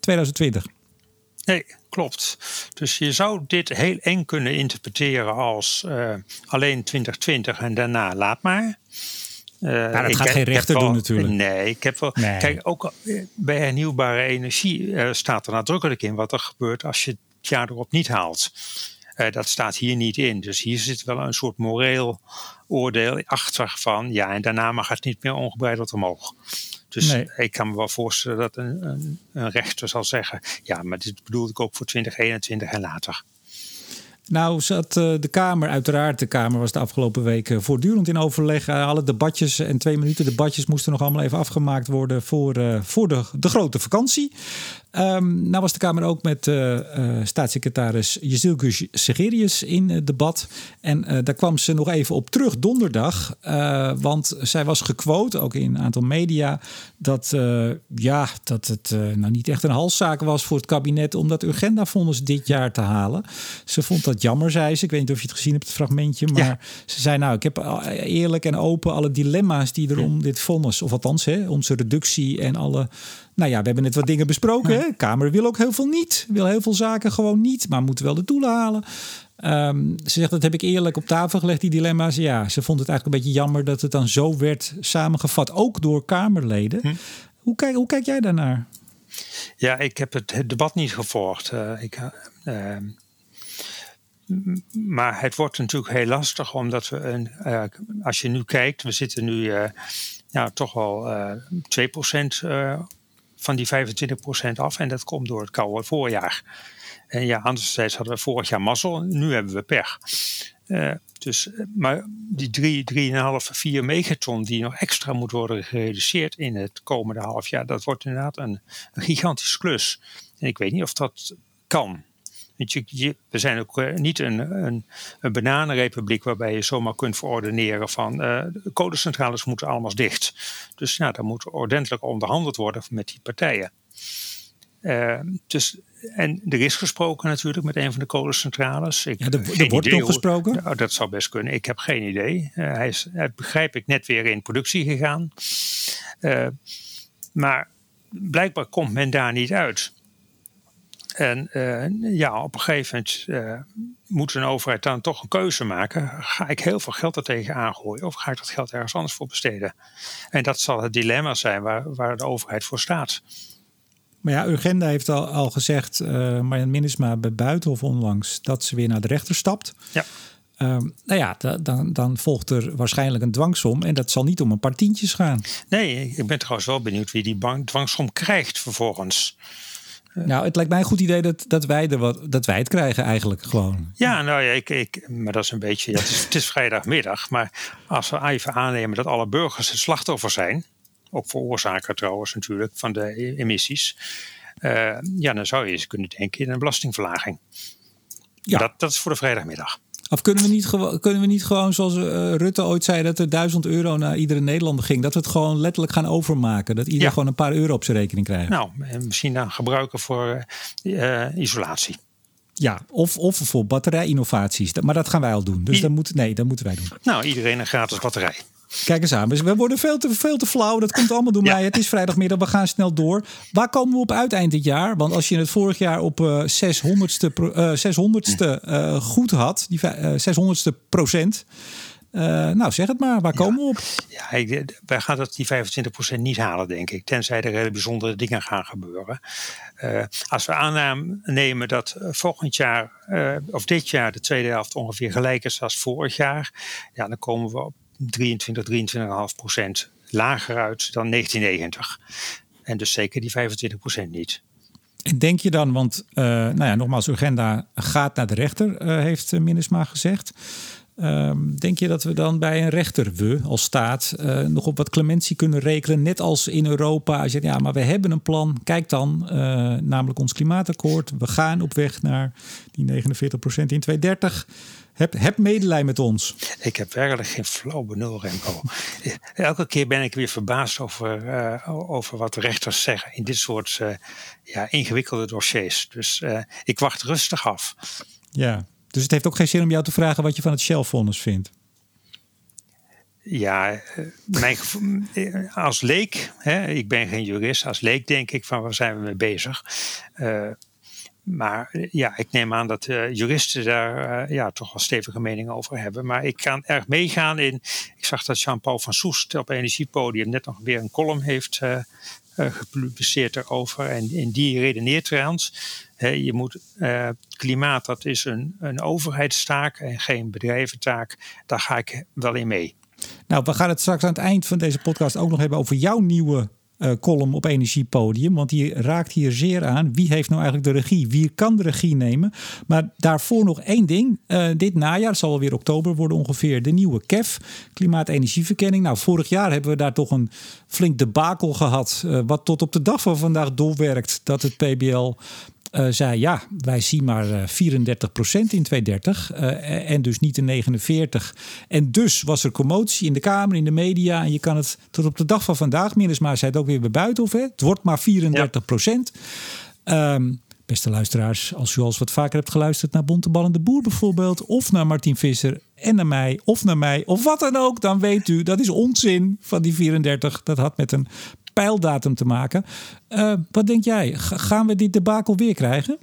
2020. Nee, klopt. Dus je zou dit heel eng kunnen interpreteren als uh, alleen 2020 en daarna laat maar. Uh, dat gaat geen rechter doen natuurlijk. Nee, ik heb wel. Nee. Kijk, ook bij hernieuwbare energie uh, staat er nadrukkelijk in wat er gebeurt als je het jaar erop niet haalt. Uh, dat staat hier niet in. Dus hier zit wel een soort moreel oordeel achter van ja, en daarna mag het niet meer ongebreideld omhoog. Dus ik kan me wel voorstellen dat een, een, een, rechter zal zeggen: ja, maar dit bedoelde ik ook voor 2021 en later. Nou, zat uh, de Kamer, uiteraard, de Kamer was de afgelopen weken voortdurend in overleg. Uh, alle debatjes en twee minuten debatjes moesten nog allemaal even afgemaakt worden voor, uh, voor de, de grote vakantie. Um, nou was de Kamer ook met uh, uh, staatssecretaris Jezilke Segerius in uh, debat. En daar kwam ze nog even op terug donderdag. want zij was gequote, ook in een aantal media, dat, ja, dat het nou niet echt een halszaak was voor het kabinet om dat Urgenda-fonds dit jaar te halen. Ze vond dat jammer, zei ze. Ik weet niet of je het gezien hebt, het fragmentje. Maar ze zei, nou, ik heb eerlijk en open alle dilemma's die er om dit fonds, of althans hè, onze reductie en alle nou ja, we hebben net wat dingen besproken. De Kamer wil ook heel veel niet. Wil heel veel zaken gewoon niet, maar moet wel de doelen halen. Um, ze zegt dat heb ik eerlijk op tafel gelegd, die dilemma's. Ja, ze vond het eigenlijk een beetje jammer dat het dan zo werd samengevat, ook door Kamerleden. Hm. Hoe, kijk, hoe kijk jij daarnaar? Ja, ik heb het, het debat niet gevolgd. Uh, ik, uh, maar het wordt natuurlijk heel lastig, omdat we, een, uh, als je nu kijkt, we zitten nu ja, toch wel 2% van die 25% af. En dat komt door het koude voorjaar. En ja, anderzijds hadden we vorig jaar mazzel. Nu hebben we pech. Uh, dus, eh, maar die 3, 3,5, 4 megaton die nog extra moet worden gereduceerd in het komende half jaar, dat wordt inderdaad een, een gigantische klus. En ik weet niet of dat kan. We zijn ook uh, niet een, een, een, bananenrepubliek waarbij je zomaar kunt verordeneren van uh, de kolencentrales moeten allemaal dicht. Dus ja, daar moet ordentelijk onderhandeld worden met die partijen. Uh, dus, en er is gesproken natuurlijk met een van de kolencentrales. Ik, ja, er, er wordt nog gesproken? Nou, dat zou best kunnen. Ik heb geen idee. hij is, begrijp ik, net weer in productie gegaan. maar blijkbaar komt men daar niet uit. En uh, ja, op een gegeven moment uh, moet een overheid dan toch een keuze maken. Ga ik heel veel geld er tegen aangooien of ga ik dat geld ergens anders voor besteden? En dat zal het dilemma zijn waar, waar de overheid voor staat. Maar ja, Urgenda heeft al, al gezegd, uh, Marjan Minnesma bij Buitenhof onlangs, dat ze weer naar de rechter stapt. Ja. Um, nou ja, dan, dan volgt er waarschijnlijk een dwangsom. En dat zal niet om een paar tientjes gaan. Nee, ik ben trouwens wel benieuwd wie die dwangsom krijgt vervolgens. Nou, het lijkt mij een goed idee dat, dat, wij, er wat, dat wij het krijgen eigenlijk gewoon. Ja, nou ja, ik, ik, maar dat is een beetje... Ja, het, is, het is vrijdagmiddag, maar als we even aannemen dat alle burgers het slachtoffer zijn... ook veroorzaker trouwens natuurlijk van de emissies... Uh, ja, dan zou je eens kunnen denken in een belastingverlaging. Ja. Dat, dat is voor de vrijdagmiddag. Of kunnen we niet, kunnen we niet gewoon, zoals uh, Rutte ooit zei, dat er duizend euro naar iedere Nederlander ging? Dat we het gewoon letterlijk gaan overmaken. Dat iedereen gewoon een paar euro op zijn rekening krijgt. Nou, misschien dan gebruiken voor uh, isolatie. Ja, of, of voor batterijinnovaties. Maar dat gaan wij al doen. Dus dat, moet, nee, dat moeten wij doen. Nou, iedereen een gratis batterij. Kijk eens aan. We worden veel te, veel te flauw. Dat komt allemaal door mij. Het is vrijdagmiddag. We gaan snel door. Waar komen we op uit eind dit jaar? Want als je het vorig jaar op uh, 600ste, uh, 600ste uh, goed had, die uh, 600ste procent. Uh, nou, zeg het maar. Waar komen we op? Ja, ik, wij gaan dat die 25% niet halen, denk ik. Tenzij er hele bijzondere dingen gaan gebeuren. Als we aannemen dat volgend jaar, of dit jaar, de tweede helft ongeveer gelijk is als vorig jaar. Ja, dan komen we op 23, 23,5 procent lager uit dan 1990. En dus zeker die 25 procent niet. En denk je dan, want uh, nou ja, nogmaals, agenda gaat naar de rechter, uh, heeft Minnesma gezegd. Um, denk je dat we dan bij een rechter, we als staat, uh, nog op wat clementie kunnen rekenen? Net als in Europa. Als je ja, maar we hebben een plan. Kijk dan, uh, namelijk ons klimaatakkoord. We gaan op weg naar die 49 procent in 2030. Heb, heb medelijden met ons. Ik heb werkelijk geen flauw benul, Remco. Elke keer ben ik weer verbaasd over, uh, over wat rechters zeggen in dit soort ja, ingewikkelde dossiers. Dus ik wacht rustig af. Ja, dus het heeft ook geen zin om jou te vragen wat je van het Shell-vonnis vindt. Ja, mijn, als leek, hè, ik ben geen jurist, als leek denk ik van waar zijn we mee bezig. Uh, maar ja, ik neem aan dat juristen daar ja, toch wel stevige meningen over hebben. Maar ik kan erg meegaan in. Ik zag dat Jean-Paul van Soest op Energiepodium net nog weer een column heeft gepubliceerd erover. En in die redeneert trouwens. Hè, je moet klimaat, dat is een, een overheidstaak en geen bedrijventaak. Daar ga ik wel in mee. Nou, we gaan het straks aan het eind van deze podcast ook nog hebben over jouw nieuwe uh, column op Energiepodium. Want die raakt hier zeer aan. Wie heeft nou eigenlijk de regie? Wie kan de regie nemen? Maar daarvoor nog één ding. Uh, dit najaar, zal alweer oktober worden ongeveer, de nieuwe KEF, Klimaat-Energieverkenning. Nou, vorig jaar hebben we daar toch een flink debakel gehad. Uh, wat tot op de dag van vandaag doorwerkt. Dat het PBL uh, zei: ja, wij zien maar uh, 34% in 2030 uh, en dus niet de 49. En dus was er commotie in de Kamer, in de media. En je kan het tot op de dag van vandaag, Minnesma zei het ook weer bij Buitenhof, hè, het wordt maar 34%. Ja. Um, Beste luisteraars, als u al eens wat vaker hebt geluisterd naar Bontebal en de Boer bijvoorbeeld, of naar Martin Visser en naar mij, of naar mij, of wat dan ook, dan weet u dat is onzin van die 34. Dat had met een pijldatum te maken. Uh, wat denk jij? Gaan we dit debakel weer krijgen?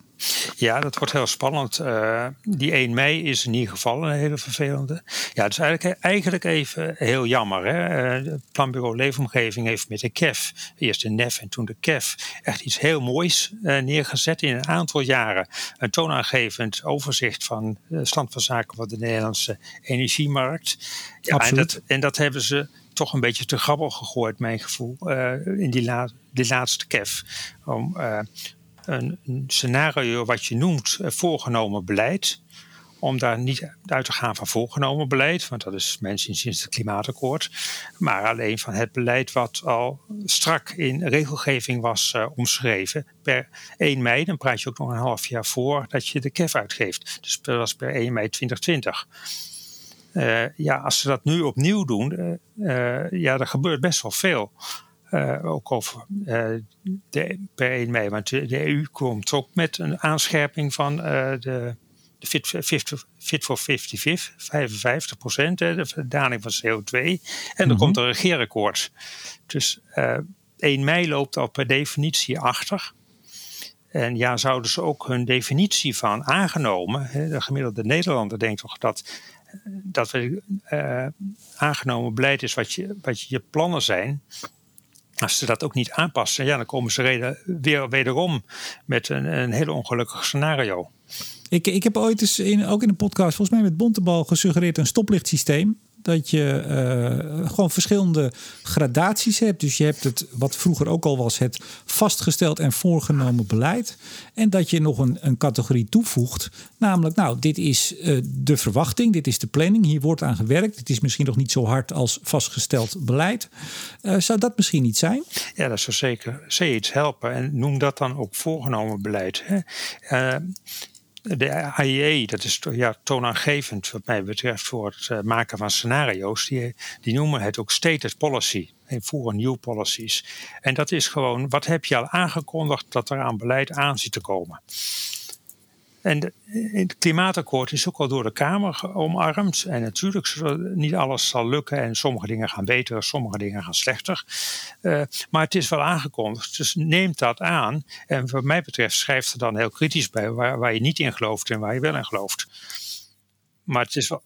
Ja, dat wordt heel spannend. Uh, die 1 mei is in ieder geval een hele vervelende. Ja, het is eigenlijk, eigenlijk even heel jammer. Hè? Uh, het Planbureau Leefomgeving heeft met de KEF, eerst de NEF en toen de KEF, echt iets heel moois uh, neergezet in een aantal jaren. Een toonaangevend overzicht van de stand van zaken van de Nederlandse energiemarkt. Ja, en, dat, en dat hebben ze toch een beetje te grabbel gegooid, mijn gevoel, uh, in die, la die laatste KEF. Om uh, een, een, scenario wat je noemt uh, voorgenomen beleid, om daar niet uit te gaan van voorgenomen beleid, want dat is mensen sinds het klimaatakkoord, maar alleen van het beleid wat al strak in regelgeving was omschreven. Per 1 mei, dan praat je ook nog een half jaar voor dat je de KEF uitgeeft. Dus dat was per 1 mei 2020. Uh, ja, als ze dat nu opnieuw doen, uh, uh, ja, er gebeurt best wel veel. ook over de, per 1 mei. Want de, de, EU komt ook met een aanscherping van de, de Fit, fit, fit for 55, 55 procent, de verdaling van CO2. En er mm -hmm. komt een regeerakkoord. Dus 1 mei loopt al per definitie achter. En ja, zouden ze ook hun definitie van aangenomen, hè, de gemiddelde Nederlander denkt toch dat, dat we, uh, aangenomen beleid is wat je, wat je plannen zijn. Als ze dat ook niet aanpassen, ja, dan komen ze reden, weer wederom met een, een heel ongelukkig scenario. Ik, ik heb ooit eens in, ook in een podcast, volgens mij met Bontebal, gesuggereerd een stoplichtsysteem dat je uh, gewoon verschillende gradaties hebt. Dus je hebt het, wat vroeger ook al was, het vastgesteld en voorgenomen beleid. En dat je nog een, een categorie toevoegt. Namelijk, nou, dit is uh, de verwachting, dit is de planning, hier wordt aan gewerkt. Het is misschien nog niet zo hard als vastgesteld beleid. Uh, zou dat misschien niet zijn? Ja, dat zou zeker, zeker iets helpen. En noem dat dan ook voorgenomen beleid. Hè? De AIE, dat is ja, toonaangevend wat mij betreft voor het uh, maken van scenario's, die, die noemen het ook stated policy. En voeren new policies. En dat is gewoon, wat heb je al aangekondigd dat er aan beleid aan zit te komen? En het klimaatakkoord is ook al door de Kamer omarmd. En natuurlijk, niet alles zal lukken en sommige dingen gaan beter, sommige dingen gaan slechter. Uh, maar het is wel aangekondigd, dus neemt dat aan. En wat mij betreft schrijft er dan heel kritisch bij waar, waar je niet in gelooft en waar je wel in gelooft. Maar het is wel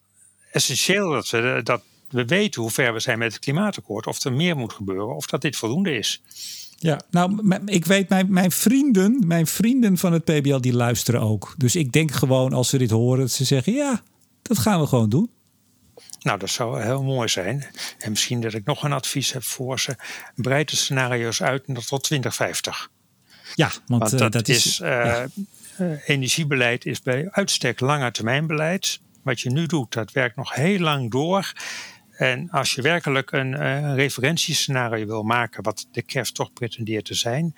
essentieel dat we, dat we weten hoe ver we zijn met het klimaatakkoord. Of er meer moet gebeuren, of dat dit voldoende is. Ja, nou, ik weet, mijn, mijn vrienden, mijn vrienden van het PBL, die luisteren ook. Dus ik denk gewoon als ze dit horen, dat ze zeggen: ja, dat gaan we gewoon doen. Nou, dat zou heel mooi zijn. En misschien dat ik nog een advies heb voor ze. Breid de scenario's uit tot 2050. Ja, want, want dat, is. uh, ja. uh, energiebeleid is bij uitstek langetermijnbeleid. Wat je nu doet, dat werkt nog heel lang door. En als je werkelijk een, uh, een referentiescenario wil maken, wat de KEF toch pretendeert te zijn,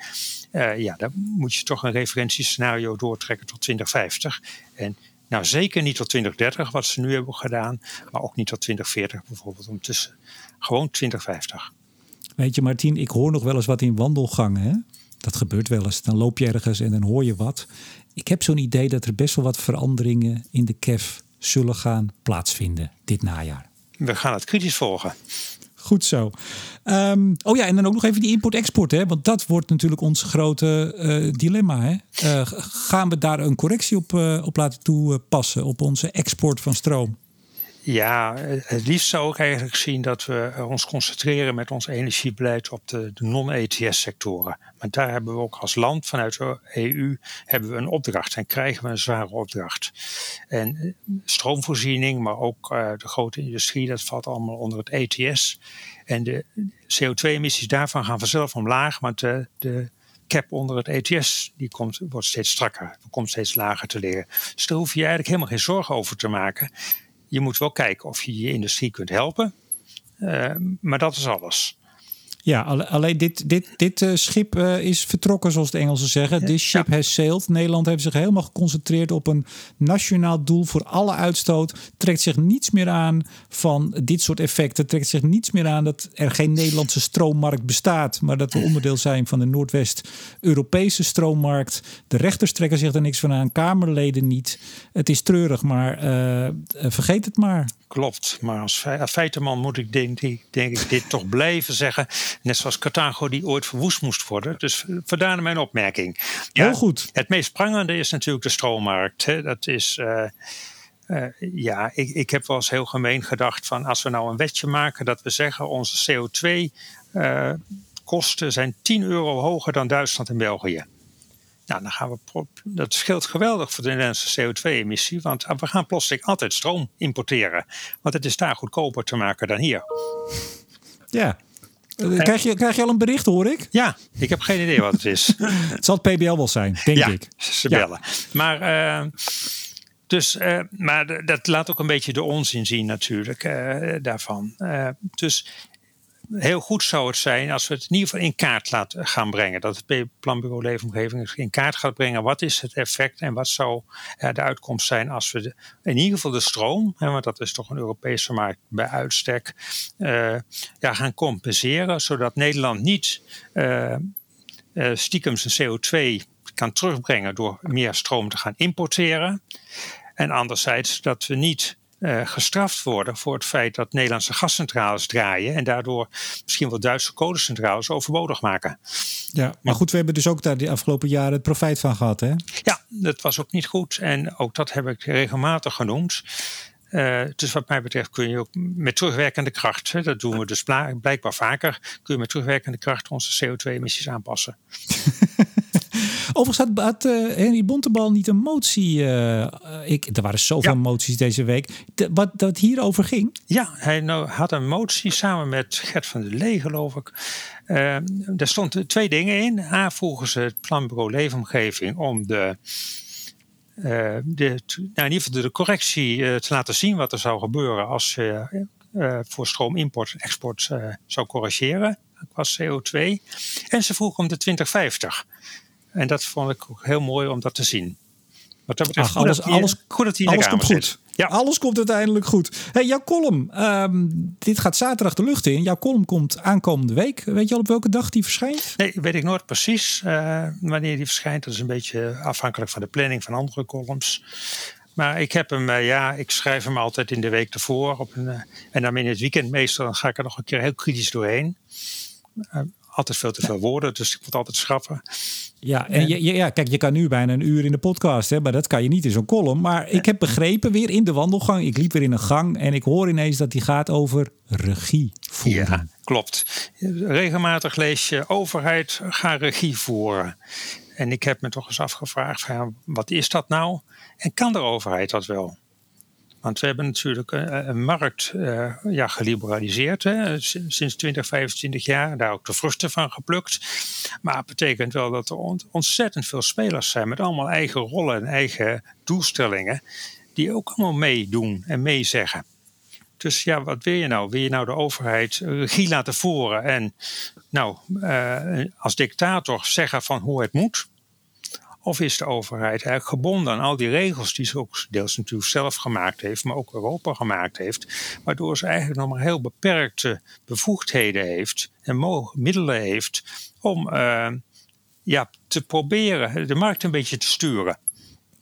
uh, ja, dan moet je toch een referentiescenario doortrekken tot 2050. En nou zeker niet tot 2030, wat ze nu hebben gedaan, maar ook niet tot 2040 bijvoorbeeld, ondertussen gewoon 2050. Weet je, Martien, ik hoor nog wel eens wat in wandelgangen. Hè? Dat gebeurt wel eens. Dan loop je ergens en dan hoor je wat. Ik heb zo'n idee dat er best wel wat veranderingen in de KEF zullen gaan plaatsvinden dit najaar we gaan het kritisch volgen. Goed zo. Um, oh ja, en dan ook nog even die import-export. Hè? Want dat wordt natuurlijk ons grote uh, dilemma. Hè? Uh, gaan we daar een correctie op, uh, op laten toepassen op onze export van stroom? Ja, het liefst zou ik eigenlijk zien dat we ons concentreren met ons energiebeleid op de, de non-ETS-sectoren. Maar daar hebben we ook als land vanuit de EU hebben we een opdracht en krijgen we een zware opdracht. En eh, stroomvoorziening, maar ook uh, de grote industrie, dat valt allemaal onder het ETS. En de CO2-emissies daarvan gaan vanzelf omlaag, want de, de cap onder het ETS die komt, wordt steeds strakker, komt steeds lager te liggen. Dus daar hoef je eigenlijk helemaal geen zorgen over te maken je moet wel kijken of je je industrie kunt helpen. Uh, maar dat is alles. Ja, alleen dit, dit, dit uh, schip uh, is vertrokken, zoals de Engelsen zeggen. This ship ja. has sailed. Nederland heeft zich helemaal geconcentreerd op een nationaal doel voor alle uitstoot. Trekt zich niets meer aan van dit soort effecten. Trekt zich niets meer aan dat er geen Nederlandse stroommarkt bestaat. Maar dat we onderdeel zijn van de Noordwest-Europese stroommarkt. De rechters trekken zich er niks van aan. Kamerleden niet. Het is treurig, maar uh, vergeet het maar. Klopt, maar als feitenman moet ik denk, denk ik dit toch blijven zeggen. Net zoals Carthago die ooit verwoest moest worden. Dus vandaar mijn opmerking. Ja, Heel goed. Het meest prangende is natuurlijk de stroommarkt. Hè. Dat is... Uh, uh, ja, ik, ik heb wel eens heel gemeen gedacht van als we nou een wetje maken dat we zeggen onze CO2 uh, kosten zijn 10 euro hoger dan Duitsland en België. Nou, dan gaan we, dat scheelt geweldig voor de Nederlandse CO2-emissie, want we gaan plotseling altijd stroom importeren. Want het is daar goedkoper te maken dan hier. Ja. Eh, krijg je, krijg je al een bericht, hoor ik? Ja, ik heb geen idee wat het is. het zal het PBL wel zijn, denk ja, ik. Ze bellen. Ja. Maar, uh, dus, uh, maar dat laat ook een beetje de onzin zien, natuurlijk, uh, daarvan. dus heel goed zou het zijn als we het in ieder geval in kaart laten gaan brengen. Dat het Planbureau Leefomgeving in kaart gaat brengen. Wat is het effect en wat zou de uitkomst zijn als we in ieder geval de stroom, hè, want dat is toch een Europese markt bij uitstek, uh, ja, gaan compenseren. Zodat Nederland niet uh, uh, stiekem zijn CO2 kan terugbrengen door meer stroom te gaan importeren. En anderzijds dat we niet gestraft worden voor het feit dat Nederlandse gascentrales draaien en daardoor misschien wel Duitse kolencentrales overbodig maken. Ja, maar goed, we hebben dus ook daar de afgelopen jaren het profijt van gehad, hè? Ja, dat was ook niet goed en ook dat heb ik regelmatig genoemd. Uh, dus wat mij betreft kun je ook met terugwerkende kracht, hè, dat doen we dus blijkbaar vaker, kun je met terugwerkende kracht onze CO2-emissies aanpassen. Overigens had, had uh, Henry Bontebal niet een motie. Uh, ik, er waren zoveel moties deze week. De, wat dat hierover ging? Ja, hij nou, had een motie samen met Gert van der Lee, geloof ik. Uh, daar stonden twee dingen in. A, vroegen ze het planbureau Leefomgeving om de de, nou in ieder geval de correctie te laten zien wat er zou gebeuren als je uh, voor stroom-import en export zou corrigeren qua CO2. En ze vroegen om de 2050. En dat vond ik ook heel mooi om dat te zien. Wat dat betreft, Ach, alles, goed, alles, goed dat hij alles komt goed. Ja. Alles komt uiteindelijk goed. Hey, jouw column, um, dit gaat zaterdag de lucht in. Jouw column komt aankomende week. Weet je al op welke dag die verschijnt? Nee, weet ik nooit precies uh, wanneer die verschijnt. Dat is een beetje afhankelijk van de planning van andere columns. Maar ik heb hem, uh, ja, ik schrijf hem altijd in de week ervoor. Op een, uh, en dan in het weekend meestal dan ga ik er nog een keer heel kritisch doorheen altijd veel te veel woorden, dus ik moet altijd schrappen. Ja, en je, ja, kijk, je kan nu bijna een uur in de podcast, hè, maar dat kan je niet in zo'n column. Maar ik heb begrepen weer in de wandelgang, ik liep weer in een gang en ik hoor ineens dat die gaat over regie voeren. Ja, klopt. Regelmatig lees je overheid, ga regie voeren. En ik heb me toch eens afgevraagd, wat is dat nou? En kan de overheid dat wel? Want we hebben natuurlijk een, een markt uh, ja, geliberaliseerd hè, sinds 20, 25 jaar. Daar ook de vruchten van geplukt. Maar het betekent wel dat er ontzettend veel spelers zijn met allemaal eigen rollen en eigen doelstellingen. Die ook allemaal meedoen en meezeggen. Dus ja, wat wil je nou? Wil je nou de overheid regie laten voeren en nou, als dictator zeggen van hoe het moet? Of is de overheid eigenlijk gebonden aan al die regels die ze ook deels natuurlijk zelf gemaakt heeft, maar ook Europa gemaakt heeft, waardoor ze eigenlijk nog maar heel beperkte bevoegdheden heeft en middelen heeft om uh, ja, te proberen de markt een beetje te sturen.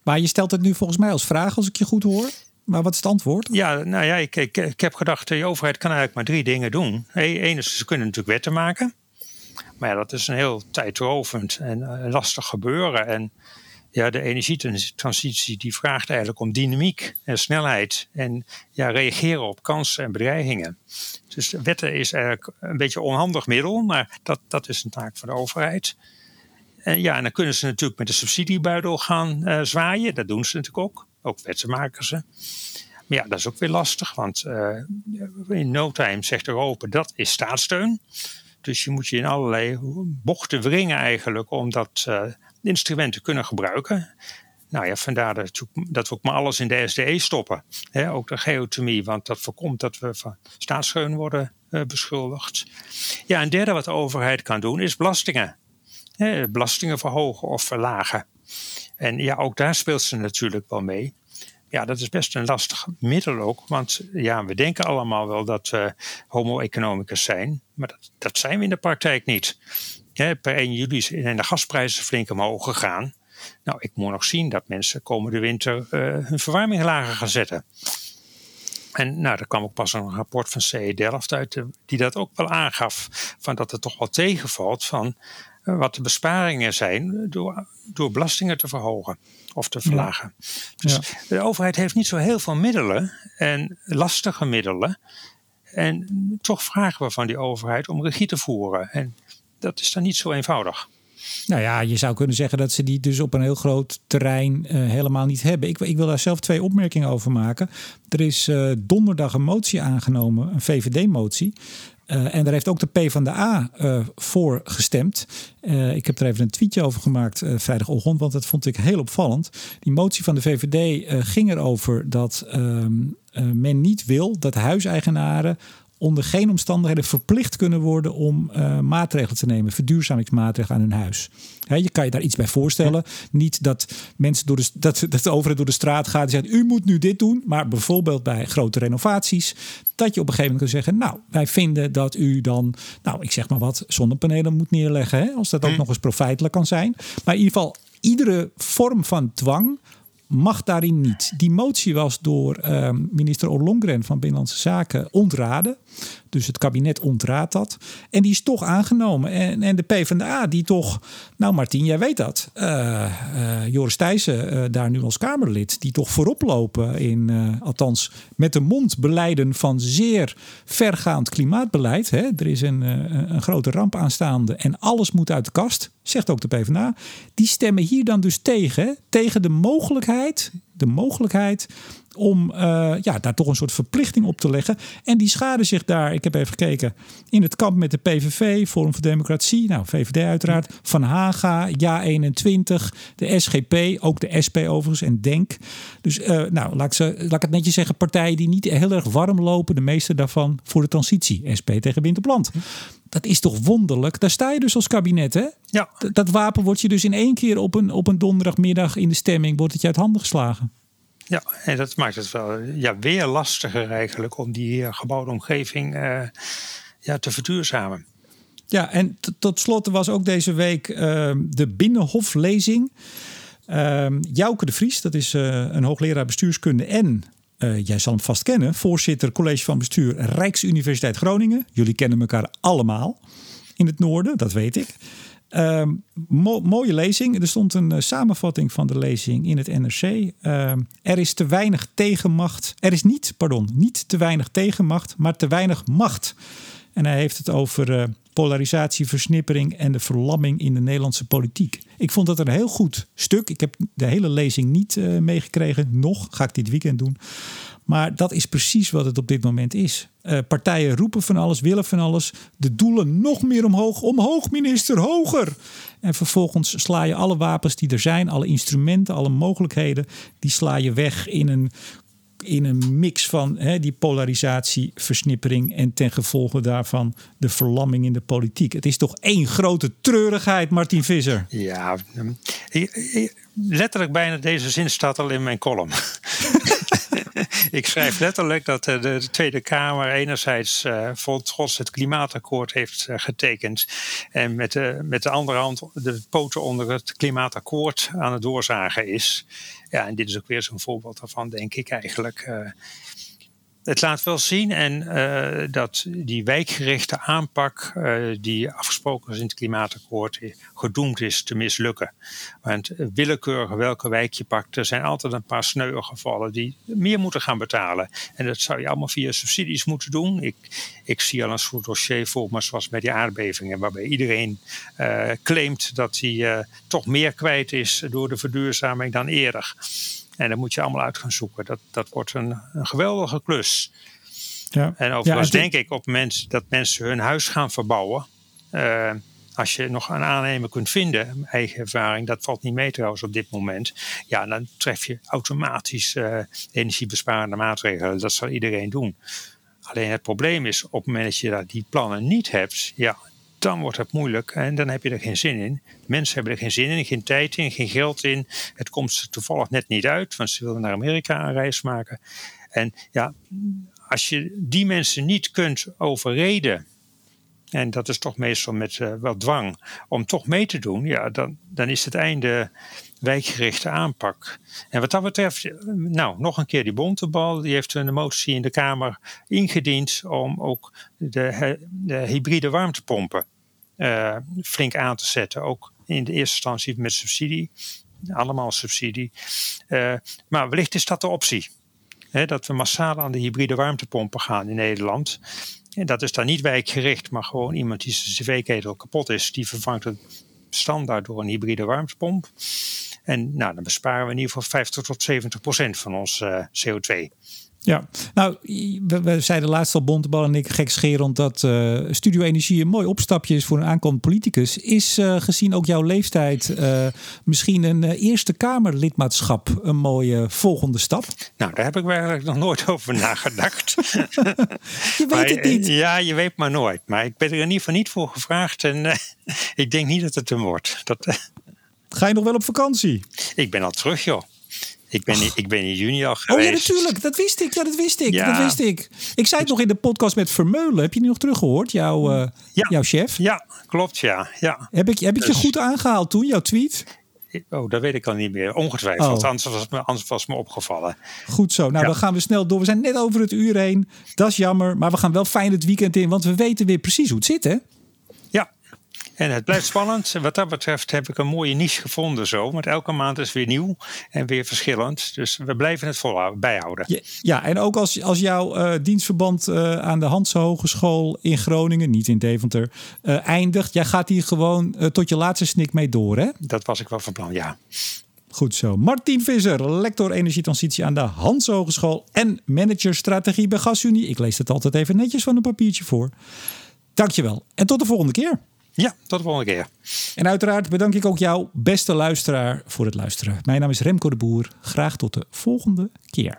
Maar je stelt het nu volgens mij als vraag, als ik je goed hoor. Maar wat is het antwoord? Ja, nou ja, ik, ik, ik heb gedacht, de overheid kan eigenlijk maar drie dingen doen. Eén is, ze kunnen natuurlijk wetten maken. Maar ja, dat is een heel tijdrovend en uh, lastig gebeuren. En ja, de energietransitie die vraagt eigenlijk om dynamiek en snelheid. En ja, reageren op kansen en bedreigingen. Dus wetten is eigenlijk een beetje een onhandig middel, maar dat, dat is een taak van de overheid. En ja, en dan kunnen ze natuurlijk met de subsidiebuidel gaan uh, zwaaien. Dat doen ze natuurlijk ook. Ook wetten maken ze. Maar ja, dat is ook weer lastig, want uh, in no time zegt Europa dat is staatssteun. Dus je moet je in allerlei bochten wringen eigenlijk om dat uh, instrument te kunnen gebruiken. Nou ja, vandaar dat, we ook maar alles in de SDE stoppen. ook de geothermie, want dat voorkomt dat we van staatsscheun worden uh, beschuldigd. Ja, een derde wat de overheid kan doen is belastingen. belastingen verhogen of verlagen. En ja, ook daar speelt ze natuurlijk wel mee. Ja, dat is best een lastig middel ook. Want ja, we denken allemaal wel dat we homo economicus zijn. Maar dat, dat zijn we in de praktijk niet. per 1 juli zijn de gasprijzen flink omhoog gegaan. Nou, ik moet nog zien dat mensen komende winter uh, hun verwarming lager gaan zetten. En nou, er kwam ook pas een rapport van CE Delft uit, die dat ook wel aangaf. Van dat het toch wel tegenvalt van wat de besparingen zijn door, door belastingen te verhogen of te verlagen. Dus de overheid heeft niet zo heel veel middelen en lastige middelen. En toch vragen we van die overheid om regie te voeren. En dat is dan niet zo eenvoudig. Nou ja, je zou kunnen zeggen dat ze die dus op een heel groot terrein uh, helemaal niet hebben. Ik, ik, wil daar zelf twee opmerkingen over maken. Er is uh, donderdag een motie aangenomen, een VVD-motie. Uh, en daar heeft ook de P van de A uh, voor gestemd. Uh, ik heb er even een tweetje over gemaakt vrijdagochtend, want dat vond ik heel opvallend. Die motie van de VVD ging erover dat ehm, men niet wil dat huiseigenaren onder geen omstandigheden verplicht kunnen worden om uh, maatregelen te nemen, verduurzamingsmaatregelen aan hun huis. je kan je daar iets bij voorstellen. Niet dat mensen door de, dat, dat de overheid door de straat gaat en zegt: U moet nu dit doen. Maar bijvoorbeeld bij grote renovaties. Dat je op een gegeven moment kan zeggen: Nou, wij vinden dat u dan, nou, ik zeg maar wat, zonnepanelen moet neerleggen. Hè, als dat ook nog eens profijtelijk kan zijn. Maar in ieder geval, iedere vorm van dwang mag daarin niet. Die motie was door ehm, minister Ollongren van Binnenlandse Zaken ontraden. Dus het kabinet ontraadt dat. En die is toch aangenomen. En, en de PvdA, die toch, nou Martien, jij weet dat. Uh, uh, Joris Thijssen, uh, daar nu als Kamerlid, die toch voorop lopen in, althans met de mond beleiden van zeer vergaand klimaatbeleid. Hè. Er is een, een grote ramp aanstaande en alles moet uit de kast, zegt ook de PvdA. Die stemmen hier dan dus tegen, tegen de mogelijkheid, de mogelijkheid om uh, ja, daar toch een soort verplichting op te leggen. En die schaden zich daar, ik heb even gekeken, in het kamp met de PVV, Forum voor Democratie, nou VVD uiteraard, Van Haga, Ja21, de SGP, ook de SP overigens en DENK. Dus uh, nou, laat ik, ze, laat ik het netjes zeggen, partijen die niet heel erg warm lopen, de meeste daarvan voor de transitie. SP tegen land. Dat is toch wonderlijk? Daar sta je dus als kabinet, hè? Ja. Dat wapen wordt je dus in één keer op een, op een donderdagmiddag in de stemming, wordt het je uit handen geslagen. Ja, en dat maakt het wel ja, weer lastiger eigenlijk om die gebouwde omgeving uh, ja, te verduurzamen. Ja, en tot slot was ook deze week uh, de Binnenhoflezing. Uh, Jouke de Vries, dat is uh, een hoogleraar bestuurskunde en jij zal hem vast kennen, voorzitter college van bestuur Rijksuniversiteit Groningen. Jullie kennen elkaar allemaal in het noorden, dat weet ik. Mo mooie lezing. Er stond een uh, samenvatting van de lezing in het NRC. Uh, er is te weinig tegenmacht. Er is niet, pardon, niet te weinig tegenmacht, maar te weinig macht. En hij heeft het over uh, polarisatie, versnippering en de verlamming in de Nederlandse politiek. Ik vond dat een heel goed stuk. Ik heb de hele lezing niet uh, meegekregen. Nog ga ik dit weekend doen. Maar dat is precies wat het op dit moment is. Uh, partijen roepen van alles, willen van alles. De doelen nog meer omhoog. Omhoog, minister, hoger. En vervolgens sla je alle wapens die er zijn, alle instrumenten, alle mogelijkheden, die sla je weg in een in een mix van hè, die polarisatie, versnippering en ten gevolge daarvan de verlamming in de politiek. Het is toch één grote treurigheid, Martin Visser. Ja, letterlijk bijna deze zin staat al in mijn column. ik schrijf letterlijk dat de Tweede Kamer enerzijds uh, vol trots het klimaatakkoord heeft uh, getekend. En met de, met de andere hand de poten onder het klimaatakkoord aan het doorzagen is. Ja, en dit is ook weer zo'n voorbeeld daarvan, denk ik eigenlijk. Het laat wel zien en uh, dat die wijkgerichte aanpak uh, die afgesproken is in het klimaatakkoord gedoemd is te mislukken. Want willekeurig welke wijk je pakt, er zijn altijd een paar sneuwe gevallen die meer moeten gaan betalen. En dat zou je allemaal via subsidies moeten doen. Ik, ik zie al een soort dossier voor me zoals bij die aardbevingen, waarbij iedereen claimt dat hij toch meer kwijt is door de verduurzaming dan eerder. En dat moet je allemaal uit gaan zoeken. Dat, dat wordt een, een geweldige klus. Ja. En overigens ja, denk ik op mensen dat mensen hun huis gaan verbouwen. Uh, als je nog een aannemer kunt vinden, eigen ervaring, dat valt niet mee trouwens op dit moment. Ja, dan tref je automatisch uh, energiebesparende maatregelen. Dat zal iedereen doen. Alleen het probleem is, op het moment dat je die plannen niet hebt, ja, dan wordt het moeilijk en dan heb je er geen zin in. Mensen hebben er geen zin in, geen tijd in, geen geld in. Het komt toevallig net niet uit, want ze willen naar Amerika een reis maken. En ja, als je die mensen niet kunt overreden, en dat is toch meestal met uh, wel dwang, om toch mee te doen, ja, dan, dan is het einde wijkgerichte aanpak. En wat dat betreft, nou, nog een keer die Bontebal, die heeft een motie in de Kamer ingediend om ook de, de hybride warmtepompen uh, flink aan te zetten. Ook in de eerste instantie met subsidie. Allemaal subsidie. Uh, maar wellicht is dat de optie. Dat we massaal aan de hybride warmtepompen gaan in Nederland. En dat is dan niet wijkgericht, maar gewoon iemand die zijn cv-ketel kapot is, die vervangt het standaard door een hybride warmtepomp. En nou, dan besparen we in ieder geval 50 tot 70 procent van ons uh, CO2. Ja, nou, we, we zeiden laatst al Bontebal en ik gekscherend dat uh, Studio Energie een mooi opstapje is voor een aankomend politicus. Is uh, gezien ook jouw leeftijd uh, misschien een Eerste Kamerlidmaatschap een mooie volgende stap? Nou, daar heb ik eigenlijk nog nooit over nagedacht. je weet maar, het niet. Ja, je weet maar nooit. Maar ik ben er in ieder geval niet voor gevraagd en ik denk niet dat het hem wordt. Dat, Ga je nog wel op vakantie? Ik ben al terug, joh. Ik ben, in, ik ben in juni al geweest. Oh ja, natuurlijk. Dat wist ik. Ja, dat wist ik. Ja. Dat wist ik. Ik zei het nog in de podcast met Vermeulen. Heb je die nog teruggehoord? Jouw, uh, ja. jouw chef? Ja, klopt. Ja. ja. Heb ik, heb ik dus... je goed aangehaald toen, jouw tweet? Oh, dat weet ik al niet meer. Ongetwijfeld. Oh. Anders, was het me, anders was me opgevallen. Goed zo. Nou, dan gaan we snel door. We zijn net over het uur heen. Dat is jammer. Maar we gaan wel fijn het weekend in. Want we weten weer precies hoe het zit, hè? En het blijft spannend. Wat dat betreft heb ik een mooie niche gevonden zo. Want elke maand is weer nieuw en weer verschillend. Dus we blijven het volhouden, bijhouden. Ja, ja en ook als, als jouw uh, dienstverband uh, aan de Hanse Hogeschool in Groningen, niet in Deventer, uh, eindigt. Jij gaat hier gewoon tot je laatste snik mee door, hè? Dat was ik wel van plan, ja. Goed zo. Martin Visser, lector energietransitie aan de Hans Hogeschool en manager strategie bij GasUnie. Ik lees het altijd even netjes van een papiertje voor. Dankjewel en tot de volgende keer. Ja, tot de volgende keer. En uiteraard bedank ik ook jou, beste luisteraar, voor het luisteren. Mijn naam is Remco de Boer. Graag tot de volgende keer.